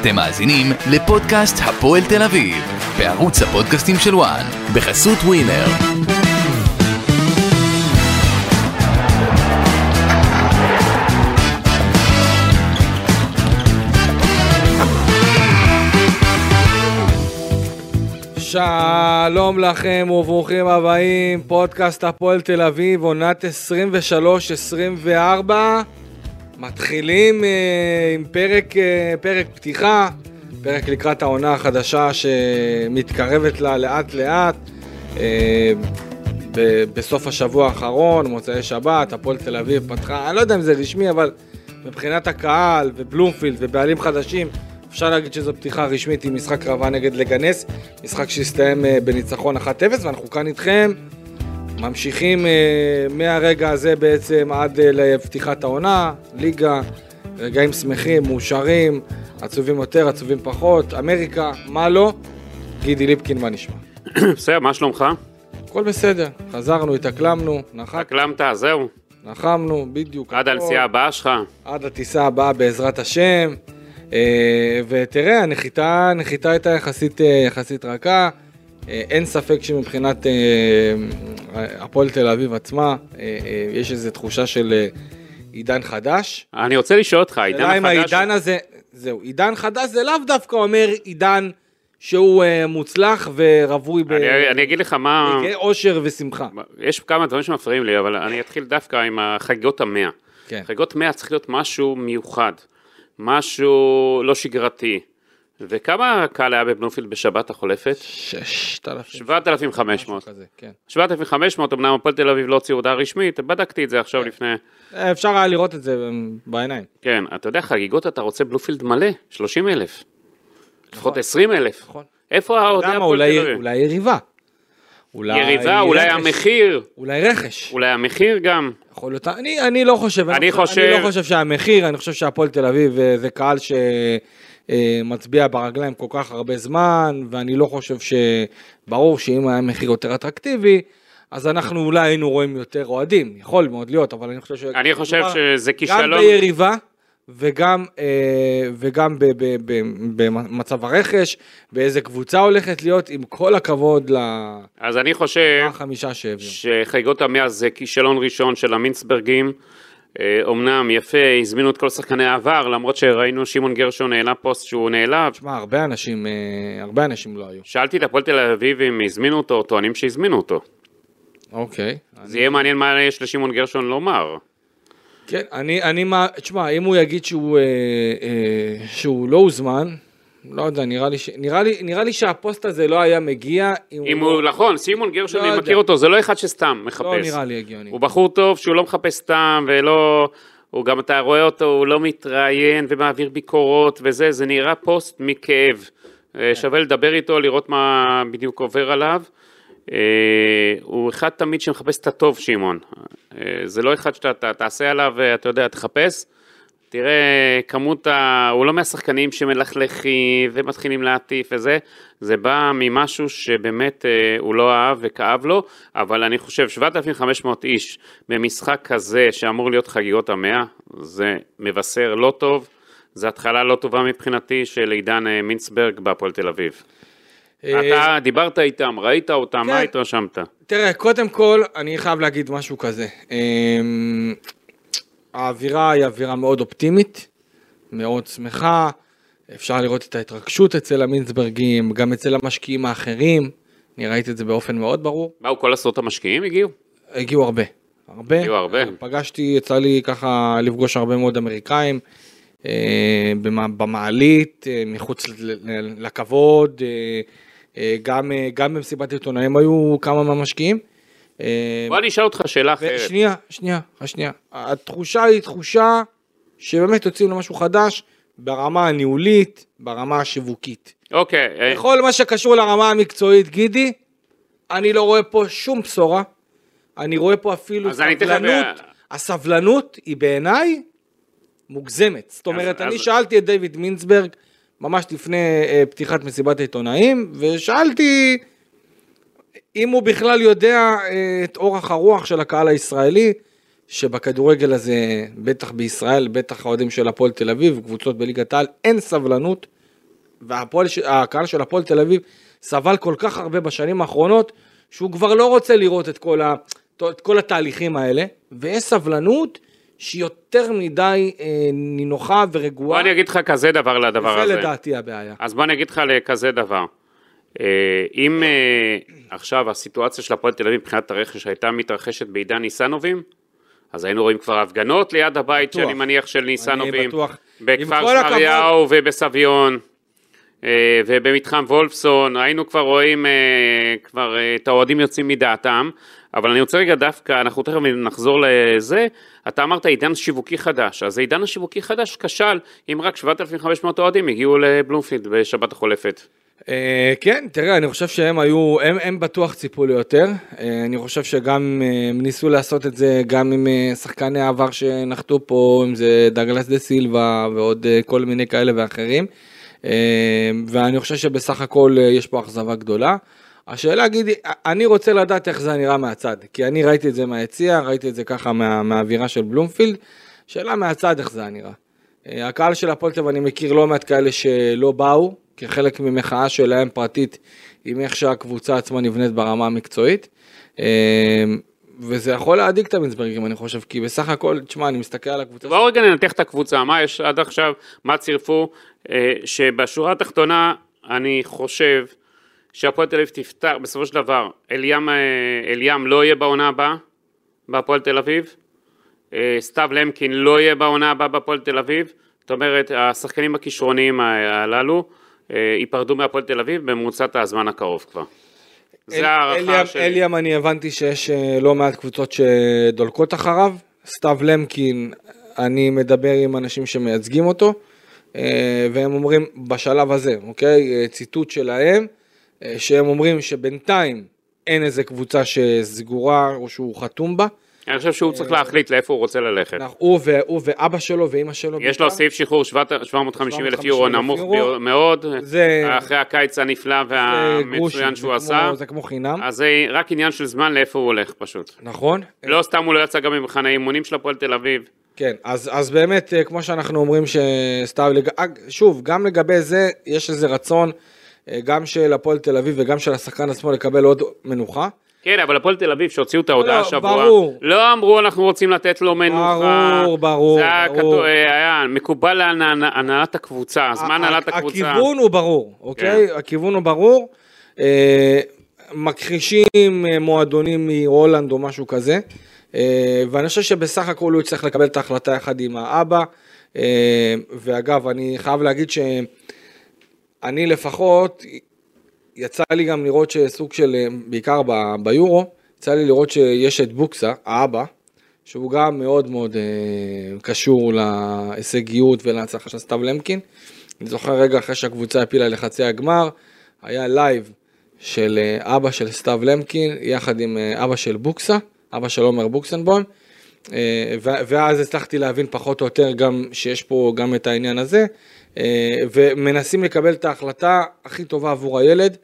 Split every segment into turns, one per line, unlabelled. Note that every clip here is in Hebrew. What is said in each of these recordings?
אתם מאזינים לפודקאסט הפועל תל אביב, בערוץ הפודקאסטים של וואן, בחסות ווינר.
שלום לכם וברוכים הבאים, פודקאסט הפועל תל אביב, עונת 23-24. מתחילים אה, עם פרק, אה, פרק פתיחה, פרק לקראת העונה החדשה שמתקרבת לה לאט לאט. אה, ב- בסוף השבוע האחרון, מוצאי שבת, הפועל תל אביב פתחה, אני לא יודע אם זה רשמי, אבל מבחינת הקהל ובלומפילד ובעלים חדשים, אפשר להגיד שזו פתיחה רשמית עם משחק קרבה נגד לגנס, משחק שהסתיים אה, בניצחון 1-0, ואנחנו כאן איתכם, ממשיכים אה, מהרגע הזה בעצם עד אה, לפתיחת העונה, ליגה, רגעים שמחים, מאושרים, עצובים יותר, עצובים פחות, אמריקה, מה לא? גידי ליפקין, מה נשמע?
בסדר, מה שלומך?
הכל בסדר, חזרנו, התאקלמנו, נחק,
הקלמת, זהו.
נחמנו, בדיוק.
עד. הנסיעה הבאה שלך.
עד הטיסה הבאה בעזרת השם. אה, ותראה, הנחיתה, הנחיתה הייתה יחסית, יחסית רכה. אה, אין ספק שמבחינת אה, הפועל תל אביב עצמה, אה, אה, יש איזו תחושה של אה, עידן חדש.
אני רוצה לשאול אותך, העידן החדש...
העידן הזה, זהו, עידן חדש זה לאו דווקא אומר עידן שהוא אה, מוצלח ורווי ב-
אני, אני אגיד לך מה...
אושר ושמחה.
יש כמה דברים שמפריעים לי, אבל אני אתחיל דווקא עם החגיגות המאה.
כן.
חגיגות מאה צריך להיות משהו מיוחד, משהו לא שגרתי. וכמה קהל היה בבלומפילד בשבת החולפת?
ששת אלפים.
7,500.
כזה, כן.
7,500, אמנם הפועל תל אביב לא הוציאו הודעה רשמית, בדקתי את זה עכשיו לפני...
אה, אפשר היה לראות את זה בעיניים.
כן, אתה יודע, חגיגות אתה רוצה בלומפילד מלא, 30,000. לפחות 20,000.
נכון.
איפה
אתה
האוהדי הפועל תל
אולי,
אביב?
אולי יריבה. אולי
יריבה, אולי
רכש.
המחיר,
אולי רכש.
אולי המחיר גם.
יכול להיות, אני, אני לא חושב,
אני חושב-
אני לא חושב שהמחיר, אני חושב שהפועל תל אביב אה, זה קהל שמצביע ברגליים כל כך הרבה זמן, ואני לא חושב ש... ברור שאם היה מחיר יותר אטרקטיבי, אז אנחנו אולי היינו רואים יותר אוהדים, יכול מאוד להיות, אבל אני חושב ש...
אני חושב שזה
גם
כישלון.
ביריבה וגם, אה, וגם במצב הרכש, באיזה קבוצה הולכת להיות, עם כל הכבוד
אז אני חושב
שהביאו.
שחגיגות המאה זה כישלון ראשון של המינסברגים. אה, אומנם יפה, הזמינו את כל שחקני העבר, למרות שראינו שמעון גרשון העלה פוסט שהוא נעלב.
תשמע, הרבה אנשים, אה, הרבה אנשים לא היו.
שאלתי את הפועל תל אביב אם הזמינו אותו, טוענים שהזמינו אותו.
אוקיי.
זה יהיה מעניין מה יש לשמעון גרשון לומר.
כן, אני, אני, מה, תשמע, אם הוא יגיד שהוא, אה, אה, שהוא לא הוזמן, לא יודע, נראה לי, ש, נראה לי, נראה לי שהפוסט הזה לא היה מגיע, אם,
אם
הוא,
הוא, נכון, סימון גרשון,
לא
אני
יודע.
מכיר אותו, זה לא אחד שסתם מחפש.
לא נראה לי הגיוני.
הוא בחור טוב שהוא לא מחפש סתם ולא, הוא גם אתה רואה אותו, הוא לא מתראיין ומעביר ביקורות וזה, זה נראה פוסט מכאב. אה, שווה לדבר איתו, לראות מה בדיוק עובר עליו. אה, הוא אחד תמיד שמחפש את הטוב, שמעון. אה, זה לא אחד שאתה אתה תעשה עליו, אתה יודע, תחפש. תראה, כמות ה... הוא לא מהשחקנים שמלכלכים ומתחילים להטיף וזה, זה בא ממשהו שבאמת אה, הוא לא אהב וכאב לו, אבל אני חושב 7,500 איש במשחק כזה שאמור להיות חגיגות המאה, זה מבשר לא טוב, זה התחלה לא טובה מבחינתי של עידן אה, מינסברג בהפועל תל אביב.
אה,
אתה דיברת איתם, ראית אותם, מה
כן.
התרשמת?
תראה, קודם כל, אני חייב להגיד משהו כזה. האווירה היא אווירה מאוד אופטימית, מאוד שמחה, אפשר לראות את ההתרגשות אצל המינסברגים, גם אצל המשקיעים האחרים, אני ראיתי את זה באופן מאוד ברור.
באו כל עשרות המשקיעים הגיעו?
הגיעו הרבה. הרבה.
הגיעו הרבה.
פגשתי, יצא לי ככה לפגוש הרבה מאוד אמריקאים אה, במעלית, אה, מחוץ לכבוד, אה, גם, גם במסיבת עיתונאים היו כמה מהמשקיעים. אה,
בוא אני אשאל אותך שאלה אחרת.
שנייה, שנייה, שנייה. התחושה היא תחושה שבאמת יוצאים למשהו חדש ברמה הניהולית, ברמה השיווקית.
אוקיי, אה,
בכל מה שקשור לרמה המקצועית, גידי, אני לא רואה פה שום בשורה. אני רואה פה אפילו סבלנות.
ב-
הסבלנות היא בעיניי מוגזמת. זאת אומרת,
אז-
אני
אז-
שאלתי את דיוויד מינסברג ממש לפני אה, פתיחת מסיבת העיתונאים, ושאלתי אם הוא בכלל יודע אה, את אורך הרוח של הקהל הישראלי, שבכדורגל הזה, בטח בישראל, בטח האוהדים של הפועל תל אביב, קבוצות בליגת העל, אין סבלנות והקהל של הפועל תל אביב סבל כל כך הרבה בשנים האחרונות, שהוא כבר לא רוצה לראות את כל, ה, את כל התהליכים האלה, ויש סבלנות שהיא יותר מדי אה, נינוחה ורגועה.
בוא אני אגיד לך כזה דבר לדבר הזה.
לדעתי הבעיה.
אז בוא אני אגיד לך לכזה דבר. אה, אם אה, עכשיו הסיטואציה של הפועל תל אביב מבחינת הרכש הייתה מתרחשת בעידן ניסנובים, אז היינו רואים כבר הפגנות ליד הבית
בטוח.
שאני מניח של ניסנובים, בכפר שמריהו ובסביון, אה, ובמתחם וולפסון, היינו כבר רואים כבר את האוהדים יוצאים מדעתם, אבל אני רוצה רגע דווקא, אנחנו תכף נחזור לזה, אתה אמרת עידן שיווקי חדש, אז העידן השיווקי חדש כשל, אם רק 7,500 אוהדים הגיעו לבלומפילד בשבת החולפת.
אה, כן, תראה, אני חושב שהם היו, הם, הם בטוח ציפו ליותר. אה, אני חושב שגם אה, הם ניסו לעשות את זה גם עם שחקני העבר שנחתו פה, אם זה דגלס דה סילבה ועוד כל מיני כאלה ואחרים. ואני חושב שבסך הכל יש פה אכזבה גדולה. השאלה, גידי, אני רוצה לדעת איך זה נראה מהצד, כי אני ראיתי את זה מהיציע, ראיתי את זה ככה מה, מהאווירה של בלומפילד. שאלה מהצד איך זה נראה. אה, הקהל של אביב, אני מכיר לא מעט כאלה שלא באו, כחלק ממחאה שלהם פרטית, עם איך שהקבוצה עצמה נבנית ברמה המקצועית. אה, וזה יכול להדאיג את המינסברגים, אני חושב, כי בסך הכל, תשמע, אני מסתכל על הקבוצה.
בואו רגע ננתח את הקבוצה, מה יש עד עכשיו, מה צירפו, אה, שבשורה התחתונה אני חושב שהפועל תל אביב תפתח, בסופו של דבר, אליאם, אה, אליאם לא יהיה בעונה הבאה בהפועל תל אביב, אה, סתיו למקין לא יהיה בעונה הבאה בהפועל תל אביב, זאת אומרת, השחקנים הכישרוניים הללו ייפרדו מהפועל תל אביב בממוצעת הזמן הקרוב כבר.
אל-
זה הערכה שלי.
אליאם, אני הבנתי שיש אה, לא מעט קבוצות שדולקות אחריו. סתיו למקין, אני מדבר עם אנשים שמייצגים אותו, אה, והם אומרים בשלב הזה, אוקיי? אה, ציטוט שלהם, אה, שהם אומרים שבינתיים אין איזה קבוצה שסגורה או שהוא חתום בה.
אני חושב שהוא צריך להחליט לאיפה הוא רוצה ללכת.
הוא, ואבא שלו ואימא שלו.
יש לו. סעיף שחרור 750 אלף
750,000
יורו נמוך. מאוד, אחרי הקיץ הנפלא והמצוין שהוא עשה,
זה כמו חינם,
אז זה רק עניין של זמן לאיפה הוא הולך פשוט.
נכון?
לא סתם הוא לא יצא גם ממחנה אימונים של הפועל תל אביב.
כן, אז, אז באמת, אה, כמו שאנחנו אומרים שסתיו, שוב, גם לגבי זה, יש איזה רצון, אה, גם של הפועל תל אביב וגם של השחקן עצמו לקבל עוד מנוחה.
כן, אבל הפועל תל אביב שהוציאו את ההודעה
לא,
השבוע,
ברור.
לא אמרו אנחנו רוצים לתת לו מנוחה.
ברור, ברור,
זה היה,
ברור.
כתוב, אה, היה מקובל להנהלת הקבוצה, אז מה הנהלת הקבוצה?
הכיוון הוא ברור, אוקיי?
כן.
הכיוון הוא ברור. אה, מכחישים אה, מועדונים מהולנד או משהו כזה, אה, ואני חושב שבסך הכל הוא יצטרך לקבל את ההחלטה יחד עם האבא. אה, ואגב, אני חייב להגיד שאני לפחות, יצא לי גם לראות שסוג של, אה, בעיקר ב- ביורו, יצא לי לראות שיש את בוקסה, האבא, שהוא גם מאוד מאוד אה, קשור להישגיות ולהצלחה של סתיו למקין. אני זוכר רגע אחרי שהקבוצה העפילה לחצי הגמר, היה live של אה, אבא של סתיו למקין, יחד עם אה, אבא של בוקסה, אבא של עומר בוקסנבוים, אה, ואז הצלחתי להבין פחות או יותר גם שיש פה גם את העניין הזה, ומנסים לקבל את ההחלטה הכי טובה עבור הילד.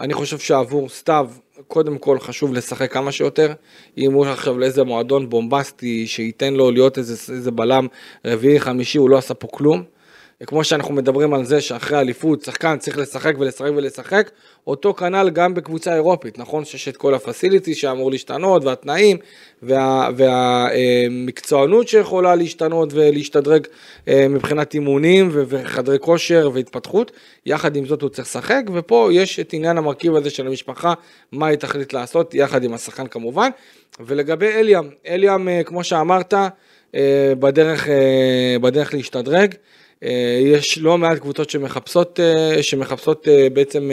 אני חושב שעבור סתיו, קודם כל חשוב לשחק כמה שיותר. אם הוא עכשיו לאיזה מועדון בומבסטי שייתן לו להיות איזה, איזה בלם רביעי, חמישי, הוא לא עשה פה כלום. כמו שאנחנו מדברים על זה שאחרי אליפות שחקן צריך לשחק ולשחק ולשחק, אותו כנ"ל גם בקבוצה אירופית, נכון? שיש את כל הפסיליטי שאמור להשתנות והתנאים וה, והמקצוענות שיכולה להשתנות ולהשתדרג אה, מבחינת אימונים וחדרי כושר והתפתחות, יחד עם זאת הוא צריך לשחק ופה יש את עניין המרכיב הזה של המשפחה, מה היא תחליט לעשות יחד עם השחקן כמובן, ולגבי אליאם, אליאם אה, כמו שאמרת, אה, בדרך, בדרך להשתדרג. אה, יש לא מעט קבוצות שמחפשות, אה, שמחפשות אה, בעצם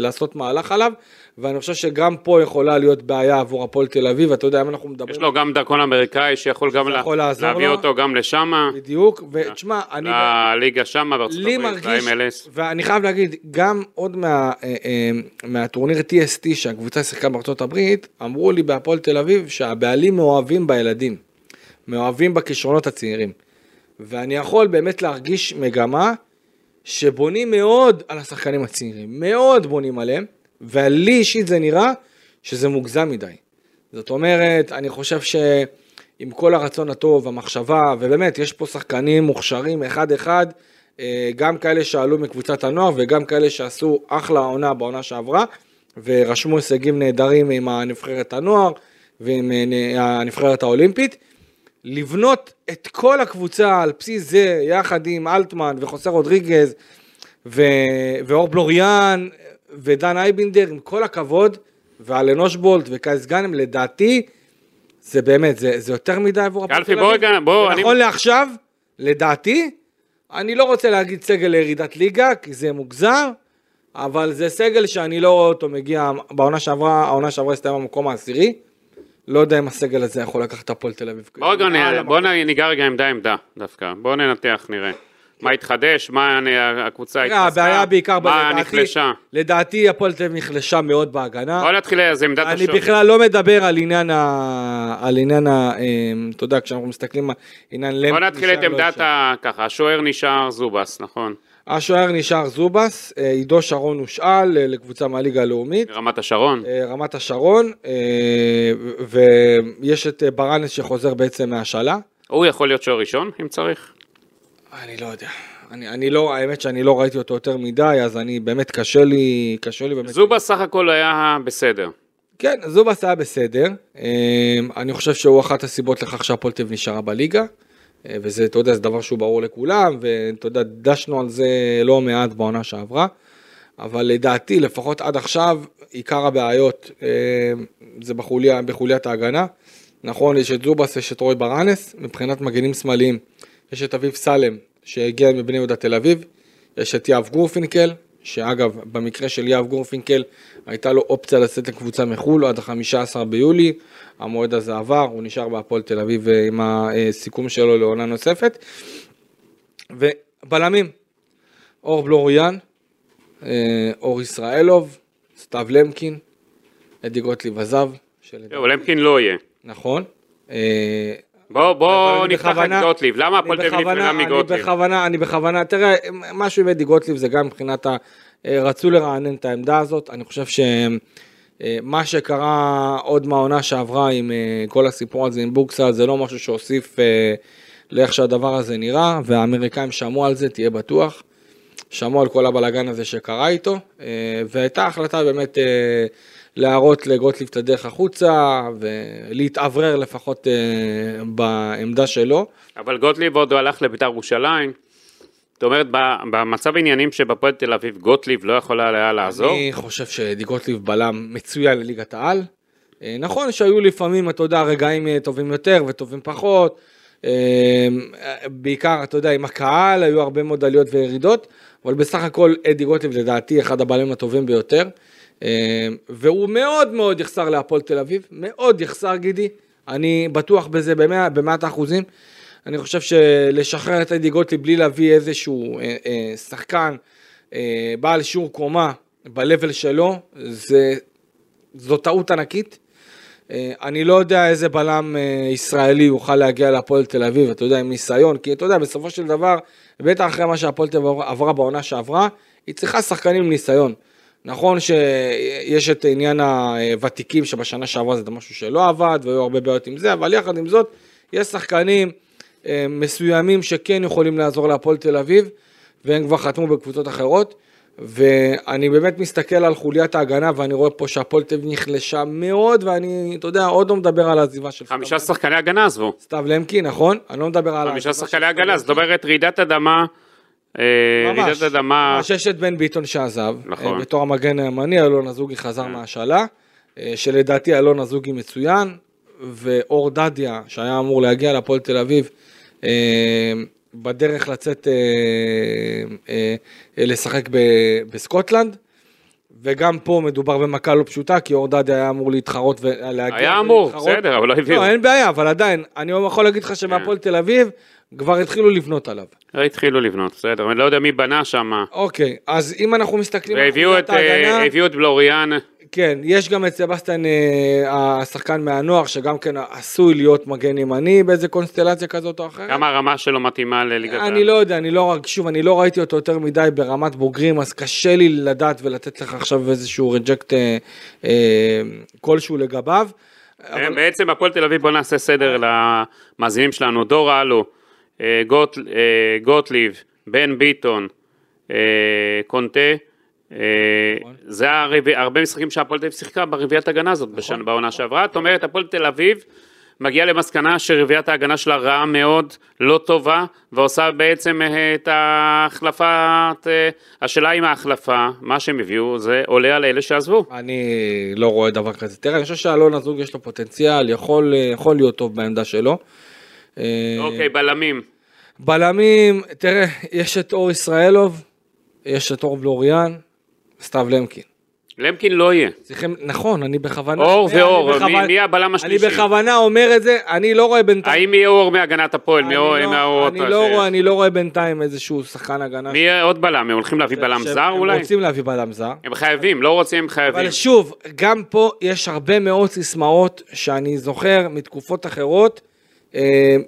לעשות מהלך עליו, ואני חושב שגם פה יכולה להיות בעיה עבור הפועל תל אביב, אתה יודע, אם אנחנו מדברים...
יש לו גם דרכון אמריקאי שיכול גם לה- להביא
לו.
אותו גם לשמה,
בדיוק, ותשמע, אני...
לליגה שמה בארצות הברית, ל-MLS.
ואני חייב להגיד, גם עוד מה, מהטורניר TST שהקבוצה שיחקה בארצות הברית, אמרו לי בהפועל תל אביב שהבעלים מאוהבים בילדים, מאוהבים בכישרונות הצעירים. ואני יכול באמת להרגיש מגמה שבונים מאוד על השחקנים הצעירים, מאוד בונים עליהם, ולי אישית זה נראה שזה מוגזם מדי. זאת אומרת, אני חושב שעם כל הרצון הטוב, המחשבה, ובאמת, יש פה שחקנים מוכשרים אחד-אחד, אה, גם כאלה שעלו מקבוצת הנוער וגם כאלה שעשו אחלה עונה בעונה שעברה, ורשמו הישגים נהדרים עם הנבחרת הנוער ועם אה, הנבחרת האולימפית. לבנות את כל הקבוצה על בסיס זה, יחד עם אלטמן וחוסה רודריגז ו... ואור בלוריאן ודן אייבינדר, עם כל הכבוד, ואלן אושבולט וקייס גאנם, לדעתי, זה באמת, זה, זה יותר מדי עבור הפועל תל
בוא
אביב.
רגע, בוא, אני-
נכון לעכשיו, לדעתי, אני לא רוצה להגיד סגל לירידת ליגה, כי זה מוגזר, אבל זה סגל שאני לא רואה אותו מגיע, בעונה שעברה, העונה שעברה הסתיימה במקום העשירי. לא יודע אם הסגל הזה יכול לקחת את הפועל תל אביב.
בוא רגע,
המקום.
בוא נ- ניגע רגע עמדה עמדה דווקא, בוא ננתח נראה. מה התחדש, מה נ- הקבוצה התחזקה,
הבעיה בעיקר,
מה
לדעתי-
נחלשה.
לדעתי הפועל תל אביב נחלשה מאוד בהגנה.
בוא נתחיל אז עמדת
אני
השוער.
בכלל לא מדבר על עניין ה... על עניין ה... אמ, אתה יודע, כשאנחנו מסתכלים על עניין למפי...
בוא נתחיל את
לא
עמדת. ה... ככה, השוער נשאר זובס, נכון?
השוער נשאר זובס, אה, עידו שרון הושאל אה, לקבוצה מהליגה הלאומית.
רמת השרון.
אה, רמת השרון, ויש את ברנס שחוזר בעצם מהשאלה.
הוא יכול להיות שוער ראשון, אם צריך?
אני לא יודע. אני, אני לא, האמת שאני לא ראיתי אותו יותר מדי, אז אני באמת קשה לי, קשה לי באמת.
זובס סך הכל היה בסדר.
כן, זובס היה בסדר. אני חושב שהוא אחת הסיבות לכך אביב נשארה בליגה. אה, וזה, אתה יודע, זה דבר שהוא ברור לכולם, ואתה יודע, דשנו על זה לא מעט בעונה שעברה. אבל לדעתי, לפחות עד עכשיו, עיקר הבעיות אה, זה בחוליה, בחוליית ההגנה. נכון, יש את זובס, יש את רוי ברנס, מבחינת מגנים שמאליים. יש את אביב סלם, שהגיע מבני יהודה תל אביב. יש את יהב גורפינקל, שאגב, במקרה של יהב גורפינקל, הייתה לו אופציה לצאת לקבוצה מחו"ל עד ה-15 ביולי. המועד הזה עבר, הוא נשאר בהפועל תל אביב אה, עם הסיכום שלו לעונה נוספת. ובלמים, אור בלוריאן, אה, אור ישראלוב, סתיו למקין, אדי גוטליב עזב,
זהו, למקין לא יהיה.
נכון. אה,
בוא, בוא נפתח את גוטליב. למה הפועל תל אביב
בכוונה-
נפרדה
אני
מגוטליב?
בכוונה, אני בכוונה, תראה, משהו עם אדי גוטליב זה גם מבחינת ה... אה, רצו לרענן את העמדה הזאת, אני חושב שמה שקרה עוד מהעונה שעברה עם אה, כל הסיפור הזה עם בוקסה, זה לא משהו שהוסיף אה, לאיך שהדבר הזה נראה, והאמריקאים שמעו על זה, תהיה בטוח. שמעו על כל הבלאגן הזה שקרה איתו, אה, והייתה החלטה באמת אה, להראות לגוטליב את הדרך החוצה, ולהתאוורר לפחות אה, בעמדה שלו.
אבל גוטליב עוד הלך לבית"ר ירושלים. זאת אומרת, במצב העניינים שבפועל תל אביב, גוטליב לא יכול היה לעזור.
אני חושב שדי גוטליב בלם מצוין לליגת העל. אה, נכון שהיו לפעמים, אתה יודע, רגעים אה, טובים יותר וטובים פחות. אה, בעיקר, אתה יודע, עם הקהל היו הרבה מאוד עליות וירידות, אבל בסך הכל אדי גוטליב לדעתי אחד הבלמים הטובים ביותר. אה, והוא מאוד מאוד יחסר להפועל תל אביב, מאוד יחסר גידי. אני בטוח בזה במאת האחוזים. אני חושב שלשחרר את אדי גוטליב בלי להביא איזשהו אה, אה, שחקן אה, בעל שיעור קומה ב-level שלו, זה, זו טעות ענקית. אה, אני לא יודע איזה בלם אה, ישראלי יוכל להגיע להפועל תל אביב, אתה יודע, עם ניסיון, כי אתה יודע, בסופו של דבר, בטח אחרי מה שהפועל תל אביב עברה בעונה שעברה, היא צריכה שחקנים עם ניסיון. נכון שיש את עניין הוותיקים שבשנה שעברה זה משהו שלא עבד והיו הרבה בעיות עם זה, אבל יחד עם זאת, יש שחקנים אה, מסוימים שכן יכולים לעזור להפועל תל אביב, והם כבר חתמו בקבוצות אחרות. ואני באמת מסתכל על חוליית ההגנה ואני רואה פה שהפועל תל אביב נחלשה מאוד ואני, אתה יודע, עוד לא מדבר על העזיבה של
חמישה שחקני הגנה עזבו.
סתיו למקי, נכון? אני לא מדבר על...
חמישה שחקני הגנה, זאת אומרת רעידת אדמה, רעידת אדמה,
ממש יש את בן ביטון שעזב,
נכון.
אה, בתור המגן הימני, אלון אזוגי חזר מהשאלה, אה, שלדעתי אלון אזוגי מצוין, ואור דדיה, שהיה אמור להגיע להפועל תל אביב, אה, בדרך לצאת אה, אה, אה, לשחק בסקוטלנד. וגם פה מדובר במכה לא פשוטה, כי אור דדיה היה אמור להתחרות ולהגיע.
היה אמור,
ולהתחרות.
בסדר, אבל לא הביאו.
לא, אין בעיה, אבל עדיין, אני יכול להגיד לך שמהפועל תל אביב, כבר התחילו לבנות עליו.
התחילו לבנות, בסדר, אני לא יודע מי בנה שם,
אוקיי, אז אם אנחנו מסתכלים
והביאו
חוליית
את, אה,
ההגנה,
הביאו את בלוריאן,
כן, יש גם את סבסטיין, אה, השחקן מהנוער, שגם כן עשוי להיות מגן ימני באיזה קונסטלציה כזאת או אחרת.
כמה הרמה שלו מתאימה לליגת העל.
אני לא יודע, אני לא שוב, אני לא ראיתי אותו יותר מדי ברמת בוגרים, אז קשה לי לדעת ולתת לך עכשיו איזשהו ריג'קט אה, אה, כלשהו לגביו.
כן, בעצם הפועל תל אביב, בוא נעשה סדר למאזינים שלנו, דור אלו, גוט- אה, גוטליב, בן ביטון, אה, קונטה, אה, זה הרביע, הרבה משחקים שהפועל תל אביב שיחקה ברביעיית ההגנה הזאת בשנה, בעונה שעברה. זאת אומרת, הפועל תל אביב מגיעה למסקנה שרביעיית ההגנה שלה רעה מאוד, לא טובה, ועושה בעצם אה, את ההחלפת, אה, השאלה אם ההחלפה, מה שהם הביאו, זה עולה על אלה שעזבו.
אני לא רואה דבר כזה. תראה, אני חושב שאלון הזוג יש לו פוטנציאל, יכול, אה, יכול להיות טוב בעמדה שלו.
אוקיי, בלמים.
בלמים, תראה, יש את אור ישראלוב, יש את אור בלוריאן, סתיו למקין.
למקין לא יהיה.
צריכים, נכון, אני בכוונה...
אור ואור,
בכוונה-
מי- מי הבלם השלישי?
אני בכוונה אומר את זה, אני לא רואה בינתיים...
האם יהיה אור מהגנת הפועל?
אני
מי אור-
לא-
מהאורות
אני
ש-
לא רואה- אני לא רואה בינתיים איזשהו שחקן הגנה.
מי יהיה עוד בלם? הם הולכים להביא בלם זר
הם
אולי?
רוצים להביא בלם זר.
הם חייבים, לא רוצים, הם חייבים.
אבל שוב, גם פה יש הרבה מאוד סיסמאות שאני זוכר מתקופות אחרות,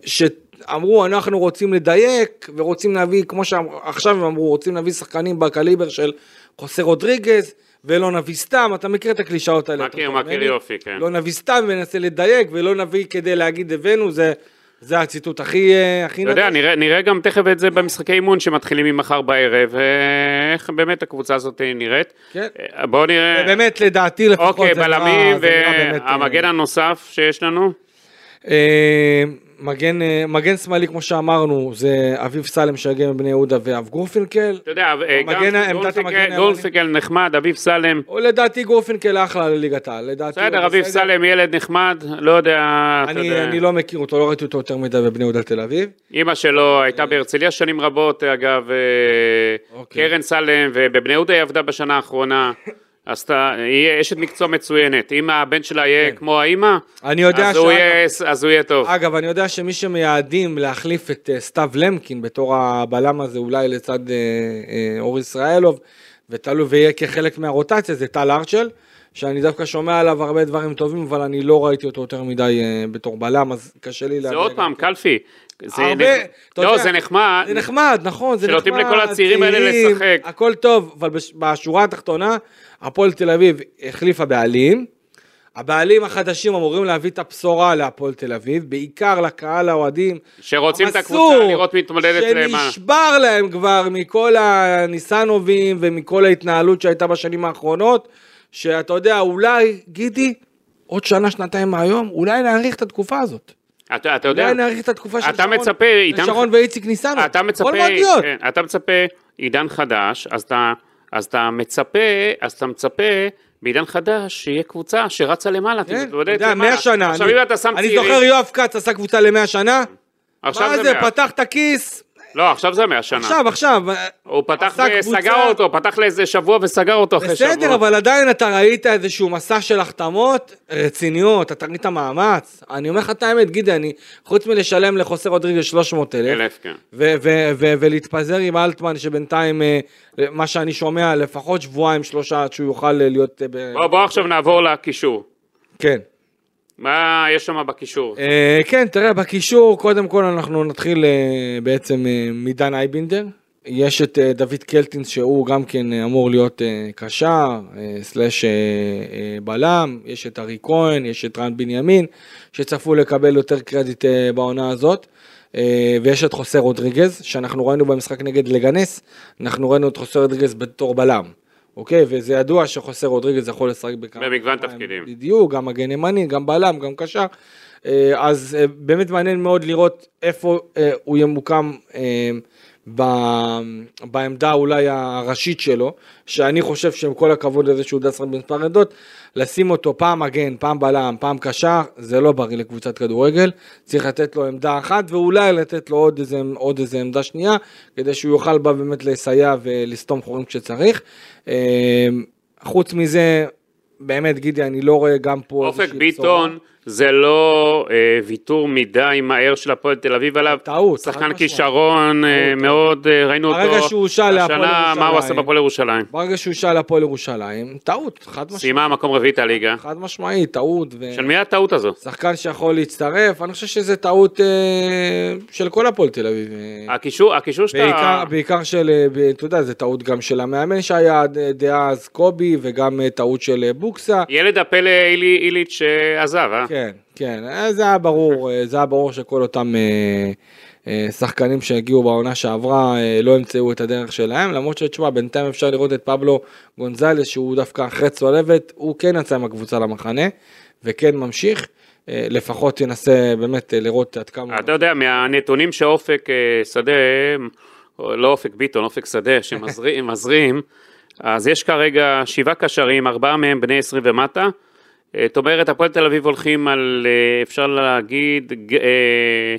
שאמרו אנחנו רוצים לדייק ורוצים להביא, כמו שעכשיו הם אמרו, רוצים להביא שחקנים בקליבר של חוסה רודריגז, ולא נביא סתם, אתה מכיר את הקלישאות האלה.
מכיר, מכיר. יופי, כן.
לא נביא סתם וננסה לדייק, ולא נביא כדי להגיד הבאנו, זה, זה הציטוט הכי, אה, הכי
אתה יודע. נראה, נראה גם תכף את זה במשחקי אימון שמתחילים ממחר בערב, אה, איך באמת הקבוצה הזאת נראית.
כן.
אה, בואו נראה.
באמת לדעתי לפחות
אוקיי, בלמים
באמת, אה,
והמגן הנוסף שיש לנו.
אה, מגן, אה, מגן שמאלי, כמו שאמרנו, זה אביב סלם שיגיע מבני יהודה ואב גורפינקל.
אתה יודע, אה, גם
המגן
גורפינקל נחמד, אביב סלם.
או לדעתי גורפינקל אחלה לליגת העל, לדעתי.
בסדר, אביב. סלם ילד נחמד, לא יודע, אתה
אני,
יודע.
אני לא מכיר אותו, לא ראיתי אותו יותר מדי בבני יהודה תל אביב.
אימא שלו הייתה בהרצליה שנים רבות, אגב,
אוקיי.
קרן סלם, ובבני יהודה היא עבדה בשנה האחרונה. עשתה, היא אשת מקצוע מצוינת. אם הבן שלה יהיה כמו האימא,
אני יודע
אז הוא
שאגב-
יהיה- אז הוא יהיה טוב.
אגב, אני יודע שמי שמייעדים להחליף את אה, סתיו למקין בתור הבלם הזה, אולי לצד אה, אה, אור ישראלוב, ותלוי ויהיה כחלק מהרוטציה, זה טל ארצ'ל, שאני דווקא שומע עליו הרבה דברים טובים, אבל אני לא ראיתי אותו יותר מדי אה, בתור בלם, אז קשה לי
זה
להגיד.
עוד פעם, קלפי. זה
הרבה, אתה
לא,
יודע,
זה נחמד.
זה נחמד, נכון, זה נחמד.
שנותנים לכל הצעירים האלה לשחק.
הכל טוב, אבל בש- בשורה התחתונה, הפועל תל אביב החליפה בעלים. הבעלים החדשים אמורים להביא את הבשורה להפועל תל אביב, בעיקר לקהל האוהדים.
שרוצים את הקבוצה לראות מתמודדת למעלה.
שנשבר להם כבר מכל הניסנובים ומכל ההתנהלות שהייתה בשנים האחרונות, שאתה יודע, אולי, גידי, עוד שנה, שנתיים מהיום, אולי נאריך את התקופה הזאת.
אתה אתה יודע,
אולי נאריך את התקופה של
אתה
שרון,
מצפה, עידן-
שרון ואיציק ניסנוב.
אתה מצפה. כן, אתה מצפה עידן חדש, אז אתה, אז אתה מצפה, אז אתה מצפה בעידן חדש שיהיה קבוצה שרצה למעלה,
כן, אתה יודע,
למעלה.
100 שנה.
עכשיו
אני-
אם אתה שם
אני
צעירים,
זוכר יואב כץ עשה קבוצה למאה שנה.
עכשיו
מה
זה
זה,
100.
פתח את הכיס.
לא, עכשיו זה 100 שנה.
עכשיו, עכשיו.
הוא פתח וסגר
קבוצה.
אותו, פתח לאיזה שבוע וסגר אותו אחרי שבוע.
בסדר, אבל עדיין אתה ראית איזשהו מסע של החתמות רציניות, אתה ראית מאמץ. אני אומר לך את האמת, גידי, אני, חוץ מלשלם לחוסר רודריגז 300 אלף,
אלף, כן.
ו- ו- ו- ולהתפזר עם אלטמן, שבינתיים, אה, מה שאני שומע, לפחות שבועיים, שלושה, עד שהוא יוכל אה, להיות... אה,
בוא, בוא עכשיו נעבור לקישור.
כן.
מה יש שם בקישור?
אה, כן, תראה, בקישור, קודם כל אנחנו נתחיל אה, בעצם אה, מדן אייבינדר. יש את דוד קלטינס שהוא גם כן אמור להיות קשר, סלאש בלם, יש את ארי כהן, יש את רן בנימין, שצפו לקבל יותר קרדיט בעונה הזאת. ויש את חוסה רודריגז, שאנחנו ראינו במשחק נגד לגנס, אנחנו ראינו את חוסה רודריגז בתור בלם. אוקיי, וזה ידוע שחוסה רודריגז יכול לשחק בכמה...
במגוון תפקידים.
בדיוק, גם מגן ימני, גם בלם, גם קשר. אה, אז אה, באמת מעניין מאוד לראות איפה אה, הוא ימוקם ב- בעמדה אולי הראשית שלו, שאני חושב שעם כל הכבוד לזה שהוא דסר במספר עמדות, לשים אותו פעם מגן, פעם בלם, פעם קשר, זה לא בריא לקבוצת כדורגל, צריך לתת לו עמדה אחת ואולי לתת לו עוד איזה, עוד איזה עמדה שנייה, כדי שהוא יוכל בה באמת לסייע ולסתום חורים כשצריך. אה, חוץ מזה, באמת גידי, אני לא רואה גם פה
אופק ביטון זה לא אה, ויתור מדי מהר של הפועל תל אביב עליו.
טעות,
שחקן. כישרון אה,
טעות.
מאוד, אה, ראינו אותו.
ברגע שהוא הושאל להפועל
השנה, מה הוא עשה
ירושלים.
בפועל ירושלים?
ברגע שהוא שאל הפועל ירושלים, טעות, חד משמעית.
סיימה מקום רביעי את הליגה.
חד משמעית, טעות. ו...
של מי הטעות הזו?
שחקן שיכול להצטרף, אני חושב שזה טעות אה, של כל הפועל תל אביב. אה,
הקישור, הקישור שאתה...
בעיקר, בעיקר של, אה, אתה יודע, זה טעות גם של המאמן שהיה דאז קובי, וגם טעות של בוקסה.
ילד הפלא אילי איליץ' עזב, אה?
כן, כן, אה, זה היה ברור, אה, זה היה ברור שכל אותם אה, אה, שחקנים שהגיעו בעונה שעברה אה, לא ימצאו את הדרך שלהם, למרות שתשמע, בינתיים אפשר לראות את פבלו גונזלס שהוא דווקא אחרי צולבת, הוא כן יצא עם הקבוצה למחנה, וכן ממשיך. אה, לפחות ינסה באמת לראות עד כמה...
אתה יודע, מהנתונים שאופק שדה, לא אופק ביטון, אופק שדה, שמזרים, מזרים, אז יש כרגע שבעה קשרים, ארבעה מהם בני 20 ומטה. אה, זאת אומרת, הפועל תל אביב הולכים על, אה, אפשר להגיד, אה,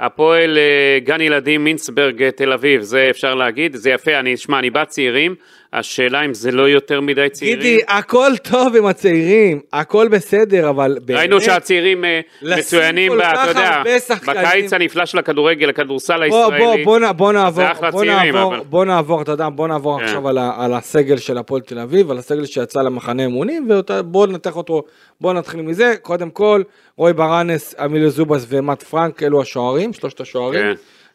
הפועל גן ילדים מינסברג אה, תל אביב, זה אפשר להגיד, זה יפה, אני, שמע, אני בא צעירים, השאלה אם זה לא יותר מדי צעירים.
גידי, הכל טוב עם הצעירים, הכל בסדר, אבל באמת...
ראינו שהצעירים אה, מצוינים, אתה יודע. בקיץ הנפלא של הכדורגל, הכדורסל
בוא, בוא,
הישראלי.
בוא, נ- בוא נעבור,
אחלה
בוא
צעירים,
נעבור,
אבל-
בוא נעבור, אתה יודע, בוא נעבור
כן.
עכשיו על, על הסגל של הפועל תל אביב, על הסגל שיצא למחנה אמונים, ובוא ננתח אותו, בוא נתחיל מזה, קודם כל, רוי ברנס, אמילי זובס ומט פרנק, אלו השוערים, שלושת השוערים.
כן.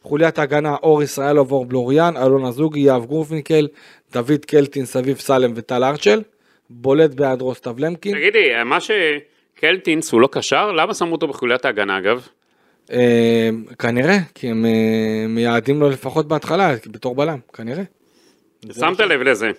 חוליית ההגנה, אור ישראלוב, אור בלוריאן, אלון אזוגי, יהב גורפינקל, דוד קלטין, סביב סלם וטל ארצ'ל, בולט בהיעדרו סתיו למקין.
תגידי, מה שקלטינס הוא לא קשר? למה שמו אותו בחוליית ההגנה אגב?
אה, כנראה, כי הם אה, מייעדים לו לפחות בהתחלה, בתור בלם, כנראה.
שמת לב לזה.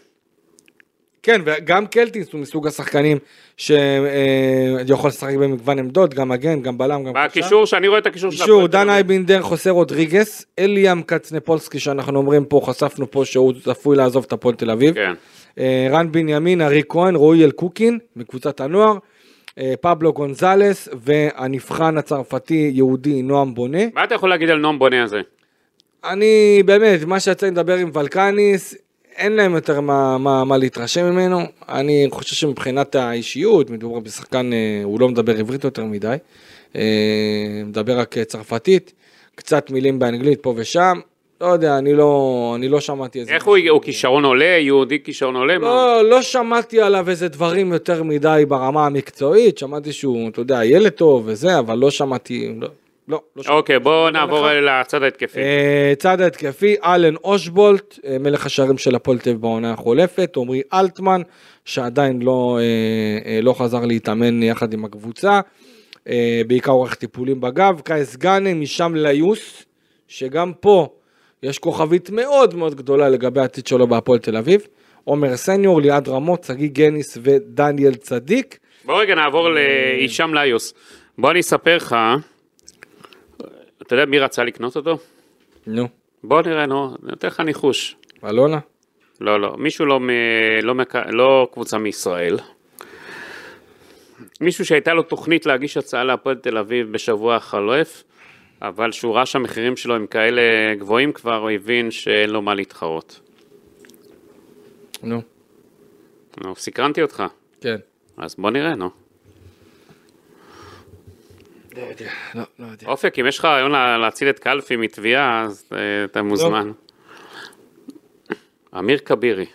כן, וגם קלטינס הוא מסוג השחקנים שיכול לשחק במגוון עמדות, גם מגן, גם בלם, גם
בקישור, שאני רואה את הקישור של
קישור, דן. אייבינדר, חוסה רודריגס, אליאם קצנפולסקי שאנחנו אומרים פה, חשפנו פה שהוא צפוי לעזוב את הפועל תל אביב.
כן.
אה, רן בנימין, ארי כהן, רועי אלקוקין מקבוצת הנוער, אה, פבלו גונזלס והנבחן הצרפתי יהודי נועם בונה.
מה אתה יכול להגיד על נועם בונה הזה?
אני באמת, מה שיצא לי לדבר עם ולקניס, אין להם יותר מה, מה, מה להתרשם ממנו. אני חושב שמבחינת האישיות, מדובר בשחקן, אה, הוא לא מדבר עברית יותר מדי, אה, מדבר רק צרפתית, קצת מילים באנגלית פה ושם. לא יודע, אני לא, אני לא שמעתי איזה...
איך הוא הוא כישרון עולה? יהודי כישרון עולה? מה?
לא, לא שמעתי עליו איזה דברים יותר מדי ברמה המקצועית, שמעתי שהוא, אתה יודע, ילד טוב וזה, אבל לא שמעתי, לא, לא, לא שמעתי.
אוקיי, בוא נעבור. לצד ההתקפי.
אה, צד ההתקפי, אלן אושבולט, אה, מלך השערים של הפועל תל בעונה החולפת, עמרי אלטמן, שעדיין לא, אה, לא חזר להתאמן יחד עם הקבוצה, בעיקר עורך טיפולים בגב, קייס גאנם, משם ליוס, שגם פה יש כוכבית מאוד מאוד גדולה לגבי העתיד שלו בהפועל תל אביב, עומר סניור, ליעד רמות, שגיא גניס ודניאל צדיק.
בוא רגע נעבור להישאם ליוס. בוא אני אספר לך, אתה יודע מי רצה לקנות אותו?
נו,
בוא נראה, נו, אני נותן לך ניחוש.
אלונה?
לא, לא, מישהו לא, מ... לא, מק... לא קבוצה מישראל. מישהו שהייתה לו תוכנית להגיש הצעה להפועל תל אביב בשבוע החולף, אבל שהוא ראה שהמחירים שלו הם כאלה גבוהים כבר, הוא הבין שאין לו מה להתחרות.
נו,
נו, סקרנתי אותך.
כן.
אז בוא נראה, נו.
לא לא, לא יודע.
אופק, אם יש לך רעיון לה- להציל את קלפי מתביעה, אז אה, אתה מוזמן. אמיר כבירי,